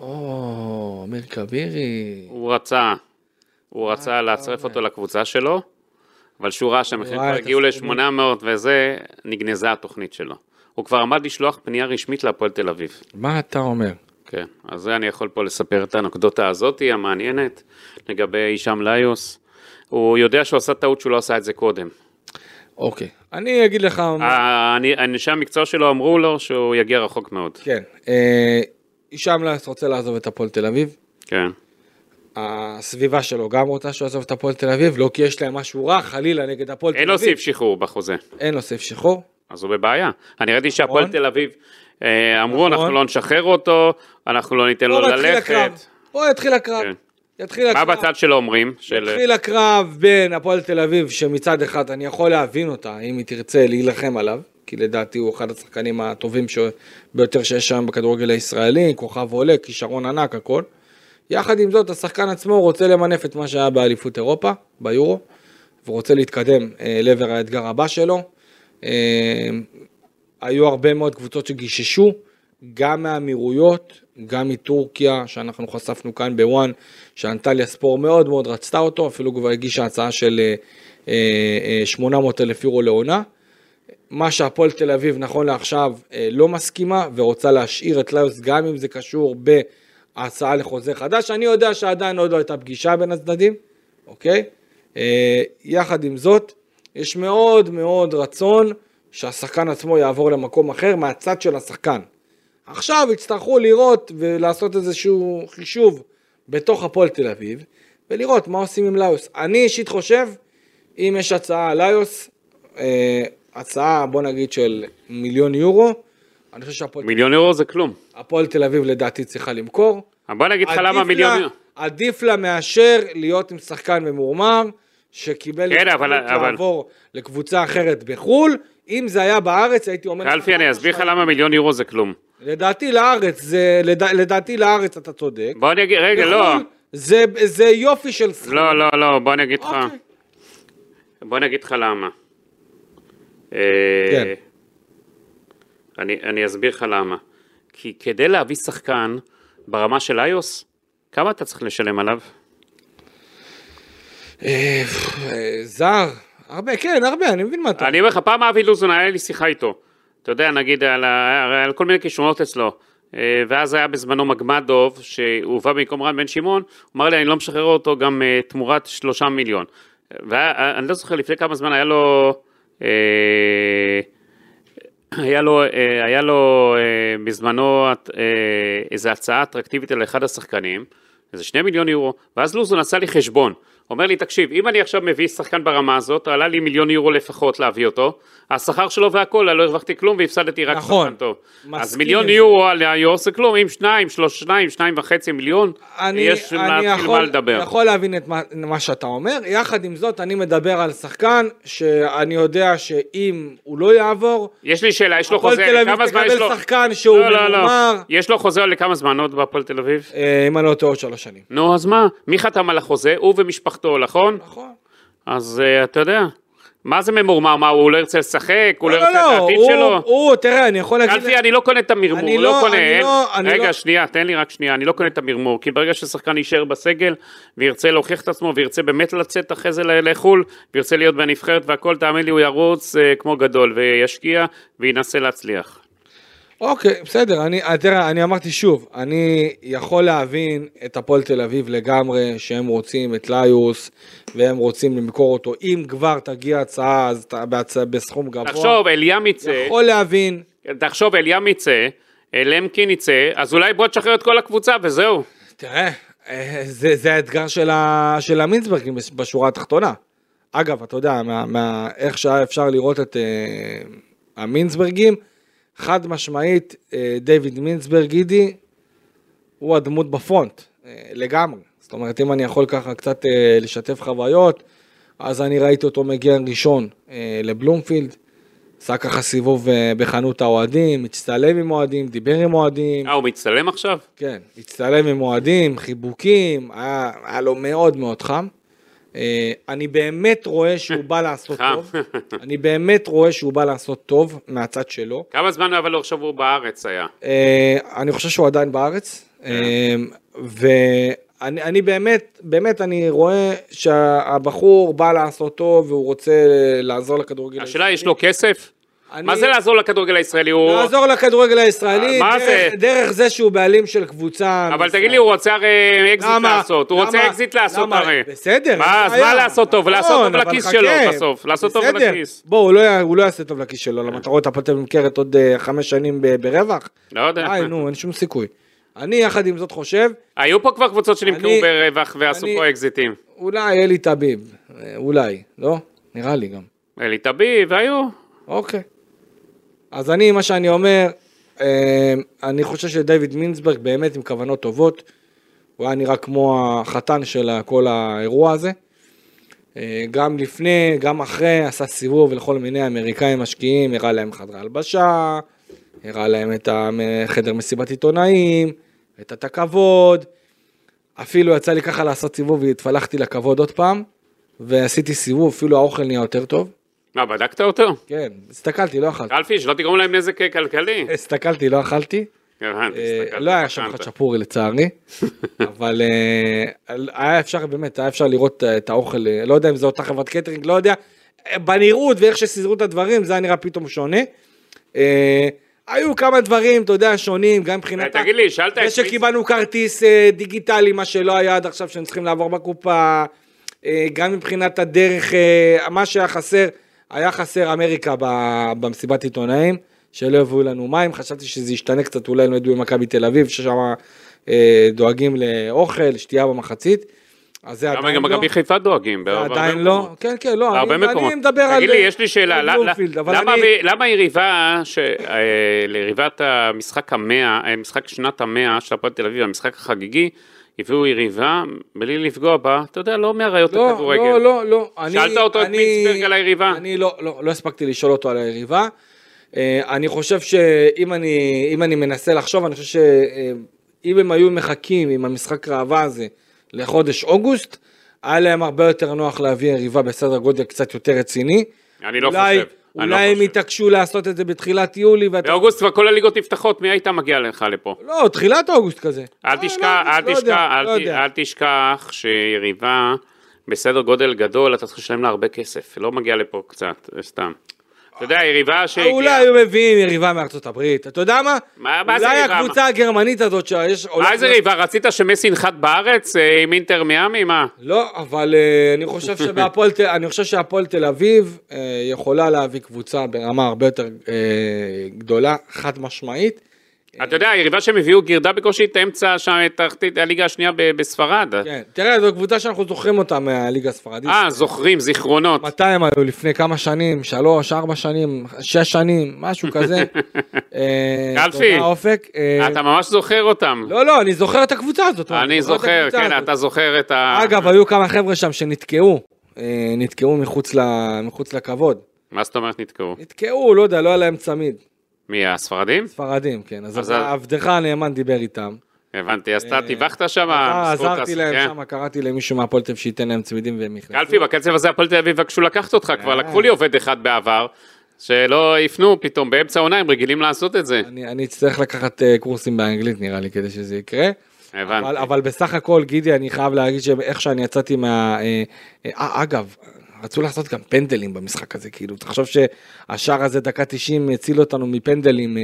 או, אמיר כבירי.
הוא רצה, הוא רצה להצרף אותו לקבוצה שלו, אבל שהוא ראה שהמחירים כבר הגיעו
הסכומים.
ל-800 וזה, נגנזה התוכנית שלו. הוא כבר עמד לשלוח פנייה רשמית להפועל תל אביב.
מה אתה אומר?
כן, אז זה אני יכול פה לספר את האנקדוטה הזאתי המעניינת לגבי הישאם ליוס. הוא יודע שהוא עשה טעות שהוא לא עשה את זה קודם.
אוקיי. אני אגיד לך...
ה- אני- אנשי המקצוע שלו אמרו לו שהוא יגיע רחוק מאוד.
כן. אה, הישאם לס רוצה לעזוב את הפועל תל אביב.
כן.
הסביבה שלו גם רוצה שהוא יעזוב את הפועל תל אביב, לא כי יש להם משהו רע, חלילה, נגד הפועל תל
אין
אביב.
לו סעיף שחרור בחוזה,
אין לו סעיף שחרור.
אז הוא בבעיה. אני ראיתי שהפועל
נכון.
תל אביב אה, אמרו,
נכון.
אנחנו לא נשחרר אותו, אנחנו לא ניתן לו ללכת.
פה יתחיל הקרב. יתחיל
מה
הקרב.
בצד שלו אומרים? של...
התחיל הקרב בין הפועל תל אביב, שמצד אחד אני יכול להבין אותה, אם היא תרצה להילחם עליו, כי לדעתי הוא אחד השחקנים הטובים ש... ביותר שיש שם בכדורגל הישראלי, כוכב עולה, כישרון ענק, הכל. יחד עם זאת, השחקן עצמו רוצה למנף את מה שהיה באליפות אירופה, ביורו, ורוצה להתקדם אה, לעבר האתגר הבא שלו. אה, היו הרבה מאוד קבוצות שגיששו, גם מהאמירויות, גם מטורקיה, שאנחנו חשפנו כאן בוואן, שאנטליה ספור מאוד מאוד רצתה אותו, אפילו כבר הגישה הצעה של אה, אה, אה, 800 אלף יורו לעונה. מה שהפועל תל אביב נכון לעכשיו אה, לא מסכימה ורוצה להשאיר את ליוס גם אם זה קשור בהצעה לחוזה חדש. אני יודע שעדיין עוד לא הייתה פגישה בין הצדדים, אוקיי? יחד עם זאת, יש מאוד מאוד רצון שהשחקן עצמו יעבור למקום אחר מהצד של השחקן. עכשיו יצטרכו לראות ולעשות איזשהו חישוב בתוך הפועל תל אביב, ולראות מה עושים עם ליוס. אני אישית חושב, אם יש הצעה על ליוס, אה, הצעה בוא נגיד של מיליון יורו, אני חושב שהפועל
מיליון יורו זה כלום.
הפועל תל אביב לדעתי צריכה למכור.
בוא נגיד לך למה מיליון יורו.
עדיף לה מאשר להיות עם שחקן ממורמר, שקיבל
כן, אבל- אבל-
לעבור לקבוצה אחרת בחו"ל. אם זה היה בארץ, הייתי אומר...
קלפי, אני אסביר לך למה מיליון יורו זה כלום.
לדעתי לארץ, זה, לדע, לדעתי לארץ אתה צודק.
בוא אני אגיד, רגע, לא.
בחו"ל, זה, זה יופי של שחק.
לא, לא, לא, בוא אני אגיד לך.
אוקיי.
בוא אני אגיד לך למה. אה,
כן.
אני, אני אסביר לך למה. כי כדי להביא שחקן ברמה של איוס, כמה אתה צריך לשלם עליו?
אה, אה, זר, הרבה, כן, הרבה, אני מבין מה אתה...
אני אומר לך, פעם אבי לוזון, היה לי שיחה איתו. אתה יודע, נגיד, על, על כל מיני כישרונות אצלו. אה, ואז היה בזמנו מגמדוב, שהוא הובא במקום רן בן שמעון, הוא אמר לי, אני לא משחרר אותו גם אה, תמורת שלושה מיליון. ואני לא זוכר, לפני כמה זמן היה לו... אה, היה לו, אה, היה לו אה, בזמנו אה, איזו הצעה אטרקטיבית על אחד השחקנים, איזה שני מיליון יורו, ואז לוזון עשה לי חשבון. אומר לי, תקשיב, אם אני עכשיו מביא שחקן ברמה הזאת, עלה לי מיליון יורו לפחות להביא אותו, השכר שלו והכל, לא הרווחתי כלום והפסדתי רק
נכון.
שחקן טוב.
מסכים
אז מיליון. יורו על היוס זה כלום, אם שניים, שלוש, שניים, שניים וחצי מיליון,
אני,
יש
אני
להתחיל
יכול,
מה לדבר.
יכול להבין את מה, מה שאתה אומר, יחד עם זאת אני מדבר על שחקן שאני יודע שאם הוא לא יעבור,
יש לי שאלה, יש לו
הפועל
חוזה,
תל אביב
לכמה זמן יש לו?
תקבל שחקן שהוא
לא, לא, לא.
ממורמר.
יש לו חוזה לכמה זמן עוד בהפועל תל אביב?
אה, אם אני לא טועה עוד שלוש שנים.
נו, אז מה? מי חתם על החוזה? הוא ומשפחתו, נכון?
נכון.
אז uh, אתה יודע, מה זה ממורמר? מה, הוא לא ירצה לשחק? הוא לא
לא,
ירצה את
לא,
העתיד
הוא,
שלו?
הוא, תראה, אני יכול להגיד...
אלפי, אני לא קונה את המרמור,
אני
לא
לא-
קונה.
אני
אין-
לא- אני
רגע,
לא-
שנייה, תן לי רק שנייה, אני לא קונה את המרמור, כי ברגע ששחקן יישאר בסגל, וירצה להוכיח את עצמו, וירצה באמת לצאת אחרי זה לחו"ל, וירצה להיות בנבחרת והכל, תאמין לי, הוא ירוץ uh, כמו גדול, וישקיע, וינסה להצליח.
אוקיי, בסדר, אני, אה, תראה, אני אמרתי שוב, אני יכול להבין את הפועל תל אביב לגמרי, שהם רוצים את ליוס, והם רוצים למכור אותו, אם כבר תגיע הצעה, אז ת- בהצ... בסכום גבוה.
תחשוב, אליאם יצא,
יכול להבין,
תחשוב, אליאם יצא, למקין יצא, אז אולי בוא תשחרר את כל הקבוצה וזהו.
תראה, אה, זה, זה האתגר של, ה, של המינסברגים בש- בשורה התחתונה. אגב, אתה יודע, מה, מה, איך שהיה אפשר לראות את אה, המינסברגים, חד משמעית, אה, דיוויד מינסברג, גידי, הוא הדמות בפרונט, אה, לגמרי. זאת אומרת, אם אני יכול ככה קצת אה, לשתף חוויות, אז אני ראיתי אותו מגיע ראשון לבלומפילד, עשה ככה סיבוב בחנות האוהדים, הצטלם עם אוהדים, דיבר עם אוהדים.
אה, הוא מצטלם עכשיו?
כן, הצטלם עם אוהדים, חיבוקים, היה, היה לו מאוד מאוד חם. אה, אני באמת רואה שהוא בא לעשות. טוב, אני באמת רואה שהוא בא לעשות טוב מהצד שלו.
כמה זמן אבל עכשיו הוא בארץ היה?
אה, אני חושב שהוא עדיין בארץ, אה, ואני אני באמת, באמת אני רואה שהבחור בא לעשות טוב והוא רוצה לעזור לכדורגל
השאלה, יש לו כסף?
אני-
מה זה לעזור לכדורגל הישראלי? הוא...
לעזור לכדורגל הישראלי,
מה
דרך,
זה?
דרך זה שהוא בעלים של קבוצה.
אבל. תגיד לי, הוא רוצה הרי אקזיט
למה?
לעשות, הוא רוצה
למה?
אקזיט לעשות
למה?
הרי.
בסדר,
מה, אז. מה לעשות טוב? לעשות
נכון,
טוב
אבל
לכיס. שלו בסוף, לעשות טוב. לכיס.
בוא, הוא לא הוא לא יעשה טוב לכיס שלו, למה אתה רואה את הפועל תל אביב נמכרת עוד אה, חמש שנים ברווח?
לא יודע.
די, נו, אין שום סיכוי. אני יחד עם זאת חושב,
היו פה כבר קבוצות שנמכרו
אני-
ברווח ועשו
אני-
פה אקזיטים.
אולי אלי טביב, אה, אולי, לא? נראה לי גם.
אלי טביב, היו.
אוקיי. אז אני, מה שאני אומר, אה, אני חושב שדייוויד מינסברג באמת עם כוונות טובות. הוא היה נראה כמו החתן של כל האירוע הזה. אה, גם לפני, גם אחרי, עשה סיבוב לכל מיני אמריקאים משקיעים, הראה להם חדרי הלבשה, הראה להם את החדר מסיבת עיתונאים, את הכבוד. אפילו יצא לי ככה לעשות סיבוב והתפלחתי לכבוד עוד פעם, ועשיתי סיבוב, אפילו האוכל נהיה יותר טוב.
מה, בדקת אותו?
כן, הסתכלתי, לא אכלתי.
קלפי, שלא תגרום להם נזק כלכלי.
הסתכלתי, לא אכלתי.
הבנתי,
אה, לא היה שם. חצ'פורי לצערי, אבל אה, היה אפשר באמת, היה אפשר לראות אה, את האוכל, אה, לא יודע אם זו אותה חברת קטרינג, לא יודע, אה, בנראות ואיך שסידרו את הדברים, זה היה נראה פתאום שונה. אה, היו כמה דברים, אתה יודע, שונים, גם מבחינת...
אה, תגיד לי, שאלת
זה שקיבלנו כרטיס אה, דיגיטלי, מה שלא היה עד עכשיו, שהם צריכים לעבור בקופה, אה, גם מבחינת הדרך, אה, מה שהיה חסר, היה חסר אמריקה במסיבת עיתונאים, שלא הביאו לנו מים, חשבתי שזה ישתנה קצת, אולי הם ידעו עם מכבי תל אביב, ששם אה, דואגים לאוכל, שתייה במחצית. אז זה עדיין
גם
לא.
מכבי חיפה דואגים?
זה עדיין לא. כן, כן, לא,
בהרבה
אני,
מקומות.
אני מדבר על...
תגיד לי, יש לי שאלה, למה- יריבה, אה, ליריבת המשחק המאה, אה, משחק שנת המאה של הפועל תל אביב, המשחק החגיגי, הביאו יריבה בלי לפגוע בה, אתה יודע, לא מאריות
לא,
הכדורגל.
לא, לא, לא. אני-
שאלת אותו את
אני-
פינסברג על היריבה?
אני לא, לא, לא הספקתי לשאול אותו על היריבה. אה, אני חושב שאם אני, אני מנסה לחשוב, אני חושב שאם הם היו מחכים עם המשחק ראווה הזה לחודש אוגוסט, היה להם הרבה יותר נוח להביא יריבה בסדר גודל קצת יותר רציני.
אני לא
אולי,
חושב. לא
אולי הם. יתעקשו לעשות את זה בתחילת יולי, ואתה...
באוגוסט כבר כל הליגות נפתחות, מי הייתה מגיע לך לפה?
לא, תחילת אוגוסט כזה.
אל תשכח שיריבה בסדר גודל גדול, אתה צריך לשלם לה הרבה כסף, לא מגיע לפה קצת, סתם. אתה יודע, יריבה שהגיעה...
אולי היו מביאים יריבה מארצות הברית, אתה יודע מה?
מה- מה זה
אולי
יריבה?
הקבוצה הגרמנית הזאת שיש...
מה זה יריבה? רצית שמסי ינחת בארץ אה, עם אינטר מיאמי? מה?
לא, אבל אה, אני חושב שבהפועל תל- אני חושב שהפועל תל אביב אה, יכולה להביא קבוצה ברמה הרבה יותר גדולה, חד משמעית.
אתה יודע, היריבה שהם הביאו גירדה בקושי את האמצע שם, את תחתית הליגה השנייה בספרד.
כן, תראה, זו קבוצה שאנחנו זוכרים אותה מהליגה הספרדית.
אה, זוכרים, זיכרונות.
מתי הם היו? לפני כמה שנים? שלוש, ארבע שנים, שש שנים, משהו כזה. אה,
קלפי.
אופק. אה,
אתה ממש זוכר אותם.
לא, לא, אני זוכר את הקבוצה הזאת.
אני זוכר, כן. אתה זוכר את ה...
אגב, היו כמה חבר'ה שם שנתקעו, אה, נתקעו מחוץ לכבוד.
מה זאת אומרת נתקעו?
נתקעו, לא יודע, לא היה להם צמיד.
מי, הספרדים?
ספרדים, כן. אז
אז-
עבדך הנאמן דיבר איתם.
הבנתי, אז אתה טיווחת שם?
אה,
בזכות
עזרתי
הס-
להם
כן.
שם, קראתי למישהו מהפועל תל אביב שייתן להם צמידים והם נכנסו.
קלפי, בקצב הזה הפועל תל אביב יבקשו לקחת אותך, כבר
אה.
לקחו לי עובד אחד בעבר, שלא יפנו פתאום, באמצע העונה הם רגילים לעשות את זה.
אני אצטרך לקחת אה, קורסים באנגלית נראה לי כדי שזה יקרה.
הבנתי.
אבל, בסך הכל, גידי, אני חייב להגיד שאיך שאני יצאתי מה... אה, אה, אגב, רצו לעשות גם פנדלים במשחק הזה, כאילו, תחשוב שהשער הזה, דקה 90, הציל אותנו מפנדלים. אה,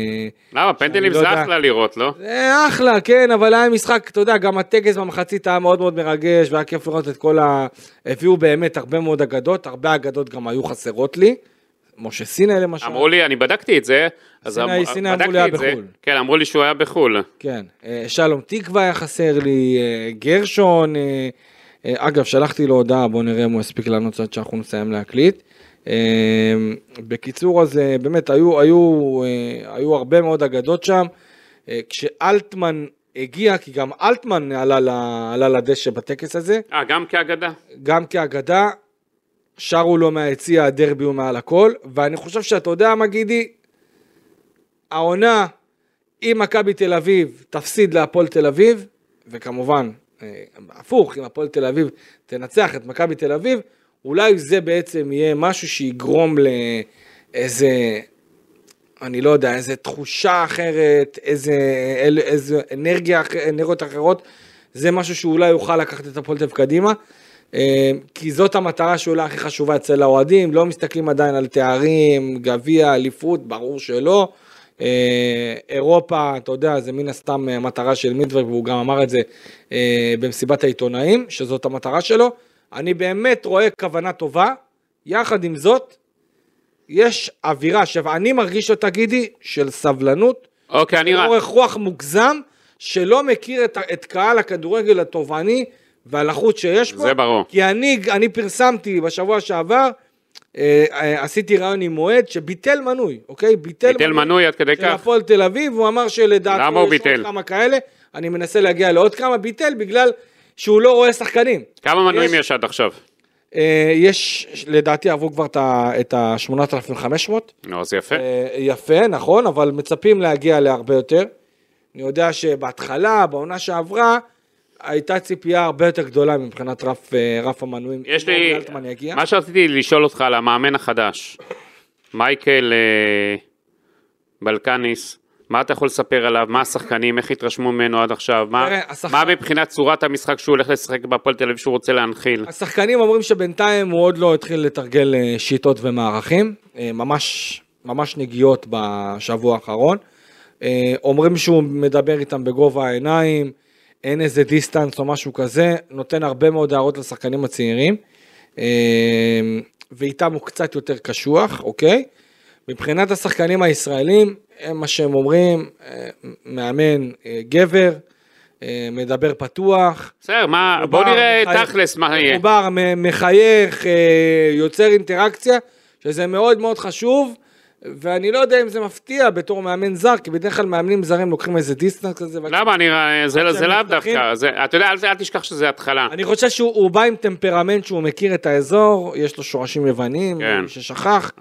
למה, פנדלים
לא
זה
יודע.
אחלה לראות, לא?
זה אחלה, כן, אבל היה משחק, אתה יודע, גם הטקס במחצית היה מאוד מאוד מרגש, והיה כיף לראות את כל ה... הביאו באמת הרבה מאוד אגדות, הרבה אגדות גם היו חסרות לי. משה סיני למשל.
אמרו לי, אני בדקתי את זה,
סיני- סיני אמרו לי היה. בחו"ל.
כן, אמרו לי שהוא היה בחו"ל.
כן, אה, שלום תקווה היה חסר לי, אה, גרשון, אה, אה, אגב, שלחתי לו הודעה, בוא נראה אם הוא יספיק לענות עד שאנחנו נסיים להקליט. אה, בקיצור, אז אה, באמת היו, היו, אה, היו הרבה מאוד אגדות שם. אה, כשאלטמן הגיע, כי גם אלטמן עלה, עלה לדשא בטקס הזה,
אה, גם כאגדה.
גם כאגדה, שרו לו מהיציע, הדרבי הוא מעל הכל, ואני חושב שאתה יודע מה גידי? העונה, אם מכבי תל אביב תפסיד להפועל תל אביב, וכמובן, אה, הפוך, אם הפועל תל אביב תנצח את מכבי תל אביב, אולי זה בעצם יהיה משהו שיגרום לאיזה, אני לא יודע, איזה תחושה אחרת, איזה, איזה אנרגיה, אנרגיות אחרות, זה משהו שאולי יוכל לקחת את הפועל תל אביב קדימה. אה, כי זאת המטרה שאולי הכי חשובה אצל האוהדים, לא מסתכלים עדיין על תארים, גביע, אליפות, ברור שלא. אה, אירופה, אתה יודע, זה מן הסתם אה, מטרה של מידברג, והוא גם אמר את זה אה, במסיבת העיתונאים, שזאת המטרה שלו. אני באמת רואה כוונה טובה, יחד עם זאת, יש אווירה שאני מרגיש אותה, גידי, של סבלנות,
אוקיי, אני... רק-
אורך רוח מוגזם, שלא מכיר את, את קהל הכדורגל התובעני והלחות שיש פה.
זה ברור.
כי אני, אני פרסמתי בשבוע שעבר, עשיתי רעיון עם מועד שביטל מנוי, אוקיי? ביטל,
ביטל מנוי עד כדי
של
כך.
הפועל תל אביב, הוא אמר שלדעתו יש
ביטל?
עוד כמה כאלה, אני מנסה להגיע לעוד כמה, ביטל בגלל שהוא לא רואה שחקנים.
כמה מנויים
יש-
יש עד עכשיו?
אה, יש, לדעתי עברו כבר את ה-8,500.
נו, אז יפה.
אה, יפה, נכון, אבל מצפים להגיע להרבה יותר. אני יודע שבהתחלה, בעונה שעברה, הייתה ציפייה הרבה יותר גדולה מבחינת רף, אה, רף המנויים.
יש לי... מה שרציתי לשאול אותך על המאמן החדש, מייקל אה, בלקניס, מה אתה יכול לספר עליו? מה השחקנים, איך התרשמו ממנו עד עכשיו? מה,
השחק-
מה מבחינת צורת המשחק שהוא הולך לשחק בהפועל תל אביב שהוא רוצה להנחיל?
השחקנים אומרים שבינתיים הוא עוד לא התחיל לתרגל אה, שיטות ומערכים, אה, ממש, ממש נגיעות בשבוע האחרון. אומרים שהוא מדבר איתם בגובה העיניים, אין איזה דיסטנס או משהו כזה, נותן הרבה מאוד הערות לשחקנים הצעירים. אה, ואיתם הוא קצת יותר קשוח, אוקיי? מבחינת השחקנים הישראלים, הם מה שהם אומרים, אה, מאמן אה, גבר, אה, מדבר פתוח.
בסדר, מה, בוא נראה
מחייך-
תכלס מה יהיה.
מחובר, מחייך, יוצר אינטראקציה, שזה מאוד מאוד חשוב, ואני לא יודע אם זה מפתיע בתור מאמן זר, כי בדרך כלל מאמנים זרים לוקחים איזה דיסטנס כזה.
למה? אני, זה זה
שהם
לאו. דווקא, זה- אתה יודע, אל אל תשכח שזה התחלה.
אני חושב שהוא הוא בא עם טמפרמנט שהוא מכיר את האזור, יש לו שורשים יוונים,
כן.
ששכח,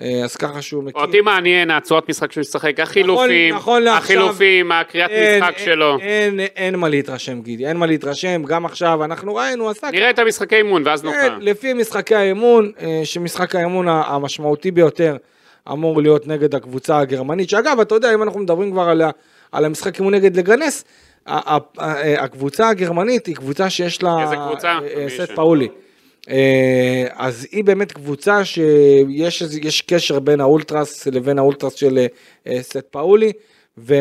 אה, אז ככה שהוא מכיר.
אותי מעניין הצורת משחק שהוא ישחק, החילופים,
נכון לעכשיו,
החילופים, הקריאת
אין,
משחק
אין,
שלו.
אין, אין, אין מה להתרשם גידי, אין מה להתרשם, גם עכשיו אנחנו ראינו, עשה
נראה את המשחקי אימון ואז
כן,
נוכל.
לפי משחקי האמון, אה, שמשחק האמון ה- המשמעותי ביותר אמור להיות נגד הקבוצה הגרמנית, שאגב, אתה יודע, אם אנחנו מדברים כבר על, על המשחק אימון נגד לגנס, הקבוצה הגרמנית היא קבוצה שיש לה...
איזה קבוצה?
אה, אה. סנט פאולי. אה, אז היא באמת קבוצה שיש קשר בין האולטרס לבין האולטרס של סנט פאולי. ו,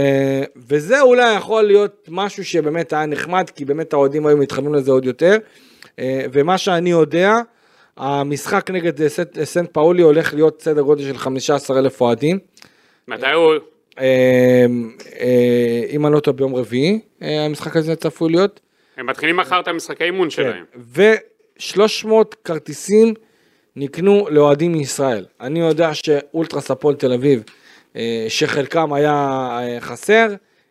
וזה אולי יכול להיות משהו שבאמת היה נחמד, כי באמת האוהדים היו מתחברים לזה עוד יותר. ומה שאני יודע, המשחק נגד אה, סנט, אה, סנט פאולי הולך להיות סדר גודל של 15 אלף אוהדים.
מתי הוא...
אה, אם אני לא טועה ביום רביעי, המשחק הזה צפוי להיות.
הם מתחילים מחר את המשחקי אימון שלהם.
ו-300 כרטיסים נקנו לאוהדים מישראל. אני יודע שאולטרס הפועל תל אביב, שחלקם היה חסר,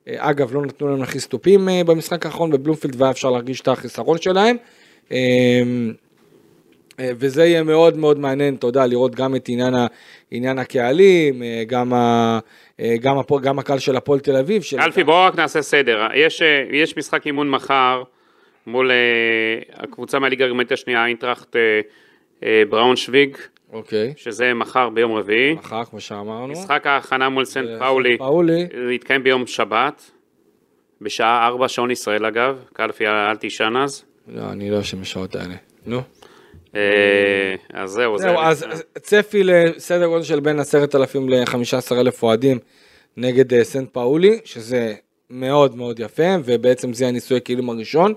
אגב, לא נתנו להם להכניס תופים במשחק האחרון בבלומפילד, והיה אפשר להרגיש את החיסרון שלהם. אה, וזה יהיה מאוד מאוד מעניין, אתה יודע, לראות גם את עניין, ה, עניין הקהלים, אה, גם, ה, אה, גם, הפועל, גם הקהל של הפועל תל אביב. של...
אלפי, בואו רק נעשה סדר. יש, יש משחק אימון מחר מול הקבוצה מהליגה הגרמנית השנייה, איינטראכט אה, בראונשוויג,
אוקיי,
שזה מחר ביום רביעי.
מחר, כמו שאמרנו.
משחק ההכנה מול סנט פאולי
פאולי.
יתקיים ביום שבת, בשעה 4 שעון ישראל אגב, קלפי אל תישן אז.
לא, אני לא אשם בשעות האלה. נו.
אה, אז זהו, זה...
זהו, אז צפי לסדר גודל של בין 10,000 ל-15,000 אוהדים נגד אה, סנט פאולי, שזה מאוד מאוד יפה, ובעצם זה הניסוי הכלים הראשון.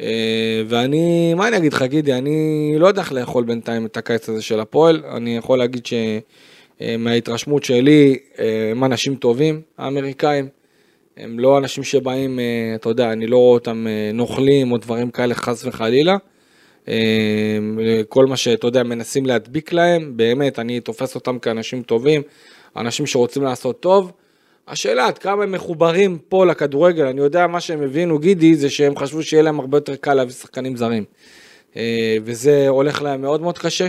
אה, ואני, מה אני אגיד לך, גידי, אני לא יודע איך לאכול בינתיים את הקיץ הזה של הפועל, אני יכול להגיד שמההתרשמות שלי, הם אנשים טובים, האמריקאים. הם לא אנשים שבאים, אתה יודע, אני לא רואה אותם נוכלים או דברים כאלה, חס וחלילה. אה, כל מה שאתה יודע, מנסים להדביק להם, באמת, אני תופס אותם כאנשים טובים, אנשים שרוצים לעשות טוב. השאלה עד כמה הם מחוברים פה לכדורגל, אני יודע מה שהם הבינו, גידי, זה שהם חשבו שיהיה להם הרבה יותר קל להביא שחקנים זרים. אה, וזה הולך להם מאוד מאוד קשה.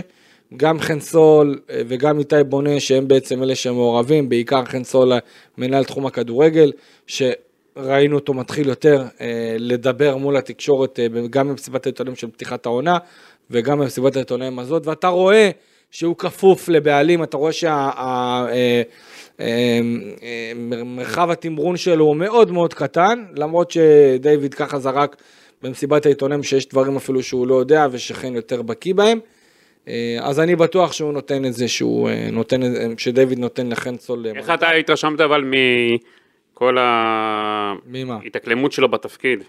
גם חן סול אה, וגם איתי בונה, שהם בעצם אלה שמעורבים, בעיקר חן סול, מנהל תחום הכדורגל, שראינו אותו מתחיל יותר אה, לדבר מול התקשורת, אה, גם במסיבת העיתונאים של פתיחת העונה, וגם במסיבת העיתונאים הזאת, ואתה רואה שהוא כפוף לבעלים, אתה רואה שהמרחב התמרון שלו הוא מאוד מאוד קטן, למרות שדיוויד ככה זרק במסיבת העיתונאים שיש דברים אפילו שהוא לא יודע ושחן יותר בקיא בהם. אה, אז אני בטוח שהוא נותן את זה, שהוא אה, נותן, שדיוויד נותן לחן סול. אה,
איך אתה התרשמת אבל
ממה?
ההתאקלמות שלו בתפקיד?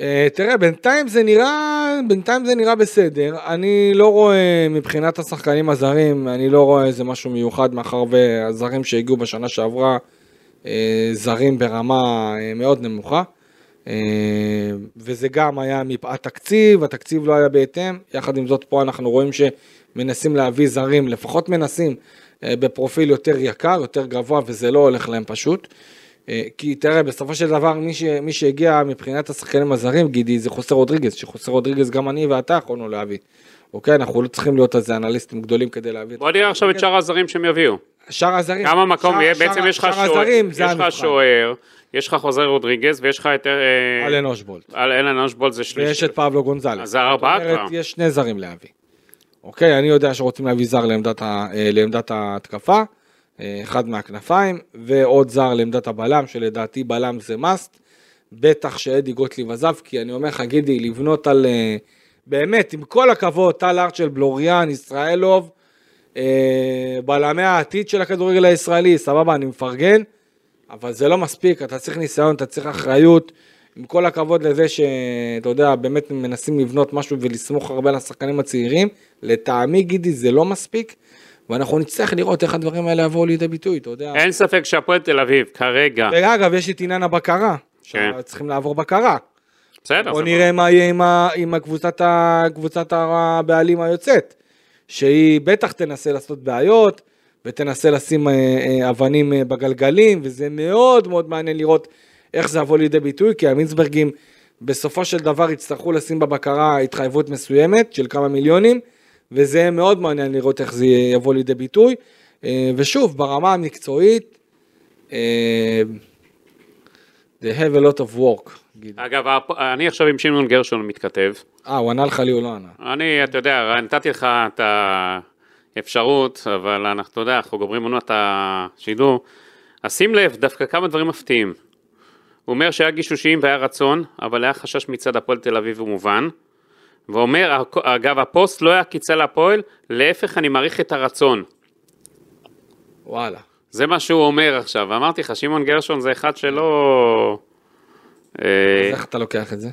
אה, תראה, בינתיים זה נראה, בינתיים זה נראה בסדר. אני לא רואה מבחינת השחקנים הזרים, אני לא רואה איזה משהו מיוחד, מאחר והזרים שהגיעו בשנה שעברה, אה, זרים ברמה אה, מאוד נמוכה. אה, וזה גם היה מפאת תקציב, התקציב לא היה בהתאם. יחד עם זאת, פה אנחנו רואים שמנסים להביא זרים, לפחות מנסים, אה, בפרופיל יותר יקר, יותר גבוה, וזה לא הולך להם פשוט. אה, כי תראה, בסופו של דבר, מי, ש... מי שהגיע מבחינת השחקנים הזרים, גידי, זה חוסר רודריגז, שחוסר רודריגז גם אני ואתה יכולנו להביא. אוקיי, אנחנו לא צריכים להיות איזה אנליסטים גדולים כדי להביא את
בוא נראה עכשיו את שאר הזרים שהם יביאו.
שאר הזרים.
כמה מקום
שאר-
יהיה,
שאר-
בעצם יש לך שוער, יש
זה
לך
המבחן.
שוער, יש לך חוזר רודריגז ויש לך את... אה,
אלן אושבולט.
אלן אושבולט זה
ויש
שלישי.
את פבלו גונזלס.
אז זה ארבעה כבר.
יש שני זרים להביא. אוקיי, אני יודע שרוצים להביא זר לעמדת. אה, ההתקפה, אה, אחד מהכנפיים, ועוד זר לעמדת הבלם, שלדעתי בלם זה must. בטח שאדי גוטליב עזב, כי אני אומר לך, גידי, לבנות על... אה, באמת, עם כל הכבוד, טל ארצ'ל, בלוריאן, ישראלוב, אה, בלמי העתיד של הכדורגל הישראלי, סבבה, אני מפרגן, אבל זה לא מספיק, אתה צריך ניסיון, אתה צריך אחריות. עם כל הכבוד לזה שאתה יודע, באמת מנסים לבנות משהו ולסמוך הרבה על השחקנים הצעירים, לטעמי גידי זה לא מספיק, ואנחנו נצטרך לראות איך הדברים האלה יבואו לידי ביטוי, אתה יודע.
אין ספק שהפועל תל אביב, כרגע,
ואגב, יש את עניין הבקרה,
כן.
צריכים לעבור בקרה.
בסדר,
בוא נראה מה יהיה עם, ה, עם הקבוצת, ה, קבוצת הבעלים היוצאת, שהיא בטח תנסה לעשות בעיות, ותנסה לשים אה, אה, אבנים אה, בגלגלים, וזה מאוד מאוד מעניין לראות איך זה יבוא לידי ביטוי, כי המינסברגים בסופו של דבר יצטרכו לשים בבקרה התחייבות מסוימת של כמה מיליונים, וזה מאוד מעניין לראות איך זה יבוא לידי ביטוי. אה, ושוב, ברמה המקצועית, אה, they have a lot of work.
אגב, אני עכשיו עם שמעון גרשון מתכתב.
אה, הוא ענה לך לי או לא ענה?
אני, אתה יודע, נתתי לך את האפשרות, אבל אנחנו, אתה יודע, אנחנו גומרים עונת השידור. אז שים לב, דווקא כמה דברים מפתיעים. הוא אומר שהיה גישושים והיה רצון, אבל היה חשש מצד הפועל תל אביב ומובן. ואומר, אגב, הפוסט לא היה קיצה להפועל, להפך, אני מעריך את הרצון.
וואלה.
זה מה שהוא אומר עכשיו. אמרתי לך, שמעון גרשון זה אחד שלא... אה,
אז איך אתה לוקח את זה?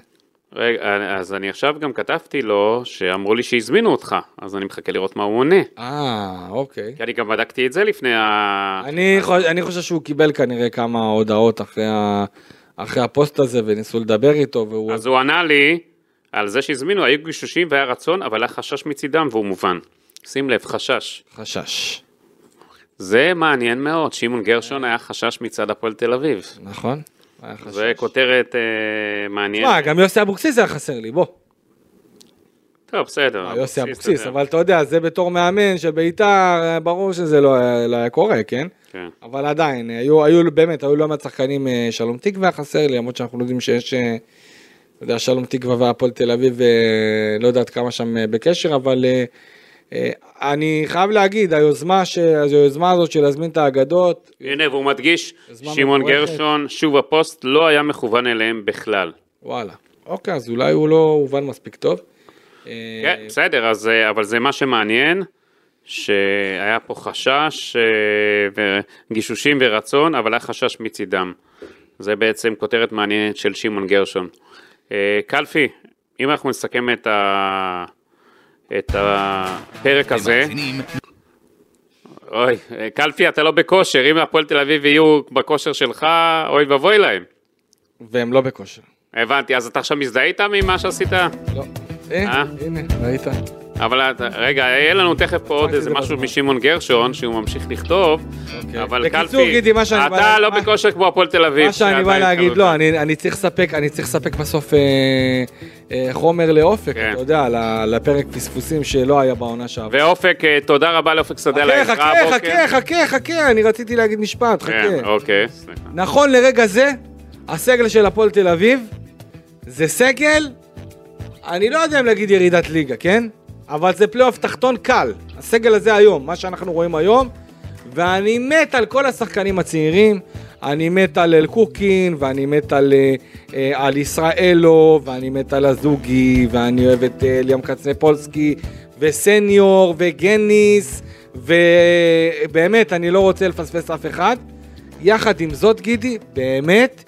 רגע, אז אני עכשיו גם כתבתי לו שאמרו לי שהזמינו אותך, אז אני מחכה לראות מה הוא עונה.
אה, אוקיי.
כי אני גם בדקתי את זה לפני ה...
אני, חוש, אני חושב שהוא קיבל כנראה כמה הודעות אחרי, ה, אחרי הפוסט הזה וניסו לדבר איתו והוא...
אז הוא ענה לי על זה שהזמינו, היו גישושים והיה רצון, אבל היה חשש מצידם והוא מובן. שים לב, חשש.
חשש.
זה מעניין מאוד, שמעון גרשון היה חשש מצד הפועל תל אביב.
נכון?
זה כותרת אה, מעניינת.
מה, גם יוסי אבוקסיס היה חסר לי, בוא.
טוב, בסדר.
אה, יוסי אבוקסיס. אבל אתה יודע, זה בתור מאמן של בית"ר, אה, ברור שזה לא היה- לא היה קורה, כן?
כן.
אבל עדיין, היו, היו באמת, היו לא מעט שחקנים, אה, שלום תקווה חסר לי, למרות שאנחנו יודעים שיש, אה, אתה יודע, שלום תקווה והפועל תל אביב, אה, לא יודעת כמה שם אה, בקשר, אבל אה, אני חייב להגיד, היוזמה, ש... היוזמה הזאת של להזמין את האגדות,
הנה, והוא מדגיש, שמעון
מבורכת.
גרשון, שוב הפוסט, לא היה מכוון אליהם בכלל.
וואלה. אוקיי, אז אולי הוא לא הובן מספיק טוב.
כן, בסדר, אז, אבל זה מה שמעניין, שהיה פה חשש, וגישושים ורצון, אבל היה חשש מצידם. זה בעצם כותרת מעניינת של שמעון גרשון. אה, קלפי, אם אנחנו נסכם את, ה... את הפרק הזה, אוי, אה, קלפי, אתה לא בכושר, אם הפועל תל אביב יהיו בכושר שלך, אוי ואבוי להם.
והם לא בכושר.
הבנתי, אז אתה עכשיו מזדהה איתם ממה שעשית?
לא. אה,
אה?
הנה, ראית?
אבל רגע, יהיה לנו תכף פה עוד איזה משהו. משמעון גרשון, שהוא ממשיך לכתוב,
אוקיי.
אבל קלפי, אתה לא בכושר כמו הפועל תל אביב.
מה שאני בא להגיד. לא, אני, צריך לספק, בסוף אה, אה, חומר לאופק,
כן.
אתה יודע, לפרק פספוסים שלא היה בעונה שעברה.
ואופק, אה, תודה רבה לאופק שדה על
חכה,
העזרה
חכה,
הבוקר.
חכה, חכה, חכה, אני רציתי להגיד משפט,
כן,
חכה.
אוקיי, סליחה.
נכון לרגע זה, הסגל של הפועל תל אביב זה סגל, אני לא יודע אם להגיד ירידת ליגה, כן? אבל זה פלייאוף תחתון קל. הסגל הזה היום, מה שאנחנו רואים היום, ואני מת על כל השחקנים הצעירים. אני מת על אלקוקין, ואני מת על, אה, אה, על ישראלו, ואני מת על הזוגי, ואני אוהב את אה, ליאם קצנפולסקי, וסניור, וגניס, ובאמת, אני לא רוצה לפספס אף אחד. יחד עם זאת, גידי, באמת,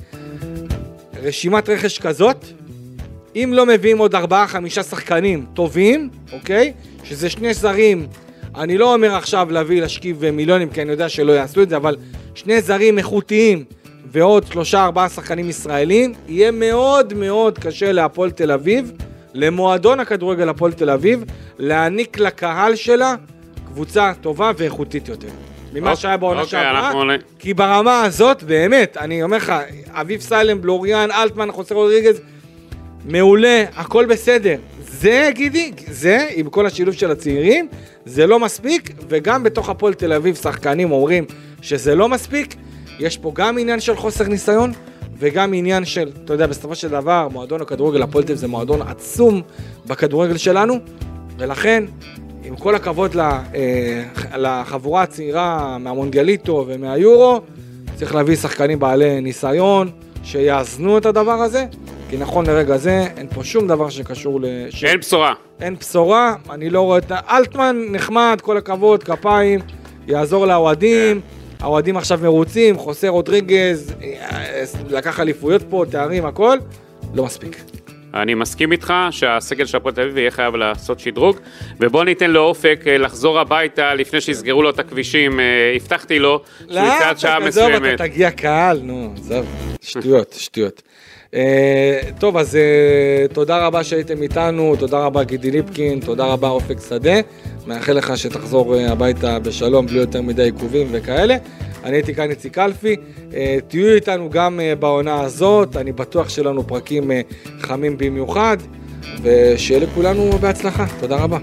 רשימת רכש כזאת, אם לא מביאים עוד ארבעה, חמישה שחקנים טובים, אוקיי? שזה שני זרים, אני לא אומר עכשיו להביא, להשכיב מיליונים, כי אני יודע שלא יעשו את זה, אבל שני זרים איכותיים ועוד שלושה, ארבעה שחקנים ישראלים, יהיה מאוד מאוד קשה להפועל תל אביב, למועדון הכדורגל הפועל תל אביב, להעניק לקהל שלה קבוצה טובה ואיכותית יותר. ממה
אוקיי,
שהיה בעונה
אוקיי,
שעברה. כי ברמה הזאת, באמת, אני אומר לך, אביב סיילם, בלוריאן, אלטמן, חוסר רודריגז, מעולה, הכל בסדר. זה, גידי, זה, עם כל השילוב של הצעירים, זה לא מספיק, וגם בתוך הפועל תל אביב שחקנים אומרים שזה לא מספיק. יש פה גם עניין של חוסר ניסיון, וגם עניין של, אתה יודע, בסופו של דבר, מועדון הכדורגל, הפועל תל אביב זה מועדון עצום בכדורגל שלנו, ולכן, עם כל הכבוד אה, לחבורה הצעירה מהמונדיאליטו ומהיורו, צריך להביא שחקנים בעלי ניסיון, שיאזנו את הדבר הזה, כי נכון לרגע זה, אין פה שום דבר שקשור ל... ש-
אין בשורה.
אין בשורה, אני לא רואה את. אלטמן נחמד, כל הכבוד, כפיים, יעזור לאוהדים, האוהדים עכשיו מרוצים, חוסה רודריגז, אה, לקח אליפויות פה, תארים, הכל, לא מספיק.
אני מסכים איתך שהסגל של הפועל תל אביב יהיה חייב לעשות שדרוג, ובוא ניתן לאופק אה, לחזור הביתה לפני שיסגרו לו את הכבישים, אה, הבטחתי לו שהוא יצא עד שעה מסוימת.
אתה תגיע קהל, נו, עזוב, שטויות, שטויות. אה, טוב, אז אה, תודה רבה שהייתם איתנו, תודה רבה גידי ליפקין, תודה רבה אופק שדה. מאחל לך שתחזור אה, הביתה בשלום, בלי יותר מדי עיכובים וכאלה. אני הייתי כאן איציק קלפי, אה, תהיו איתנו גם בעונה הזאת, אני בטוח שיהיו לנו פרקים חמים במיוחד, ושיהיה לכולנו בהצלחה. תודה רבה.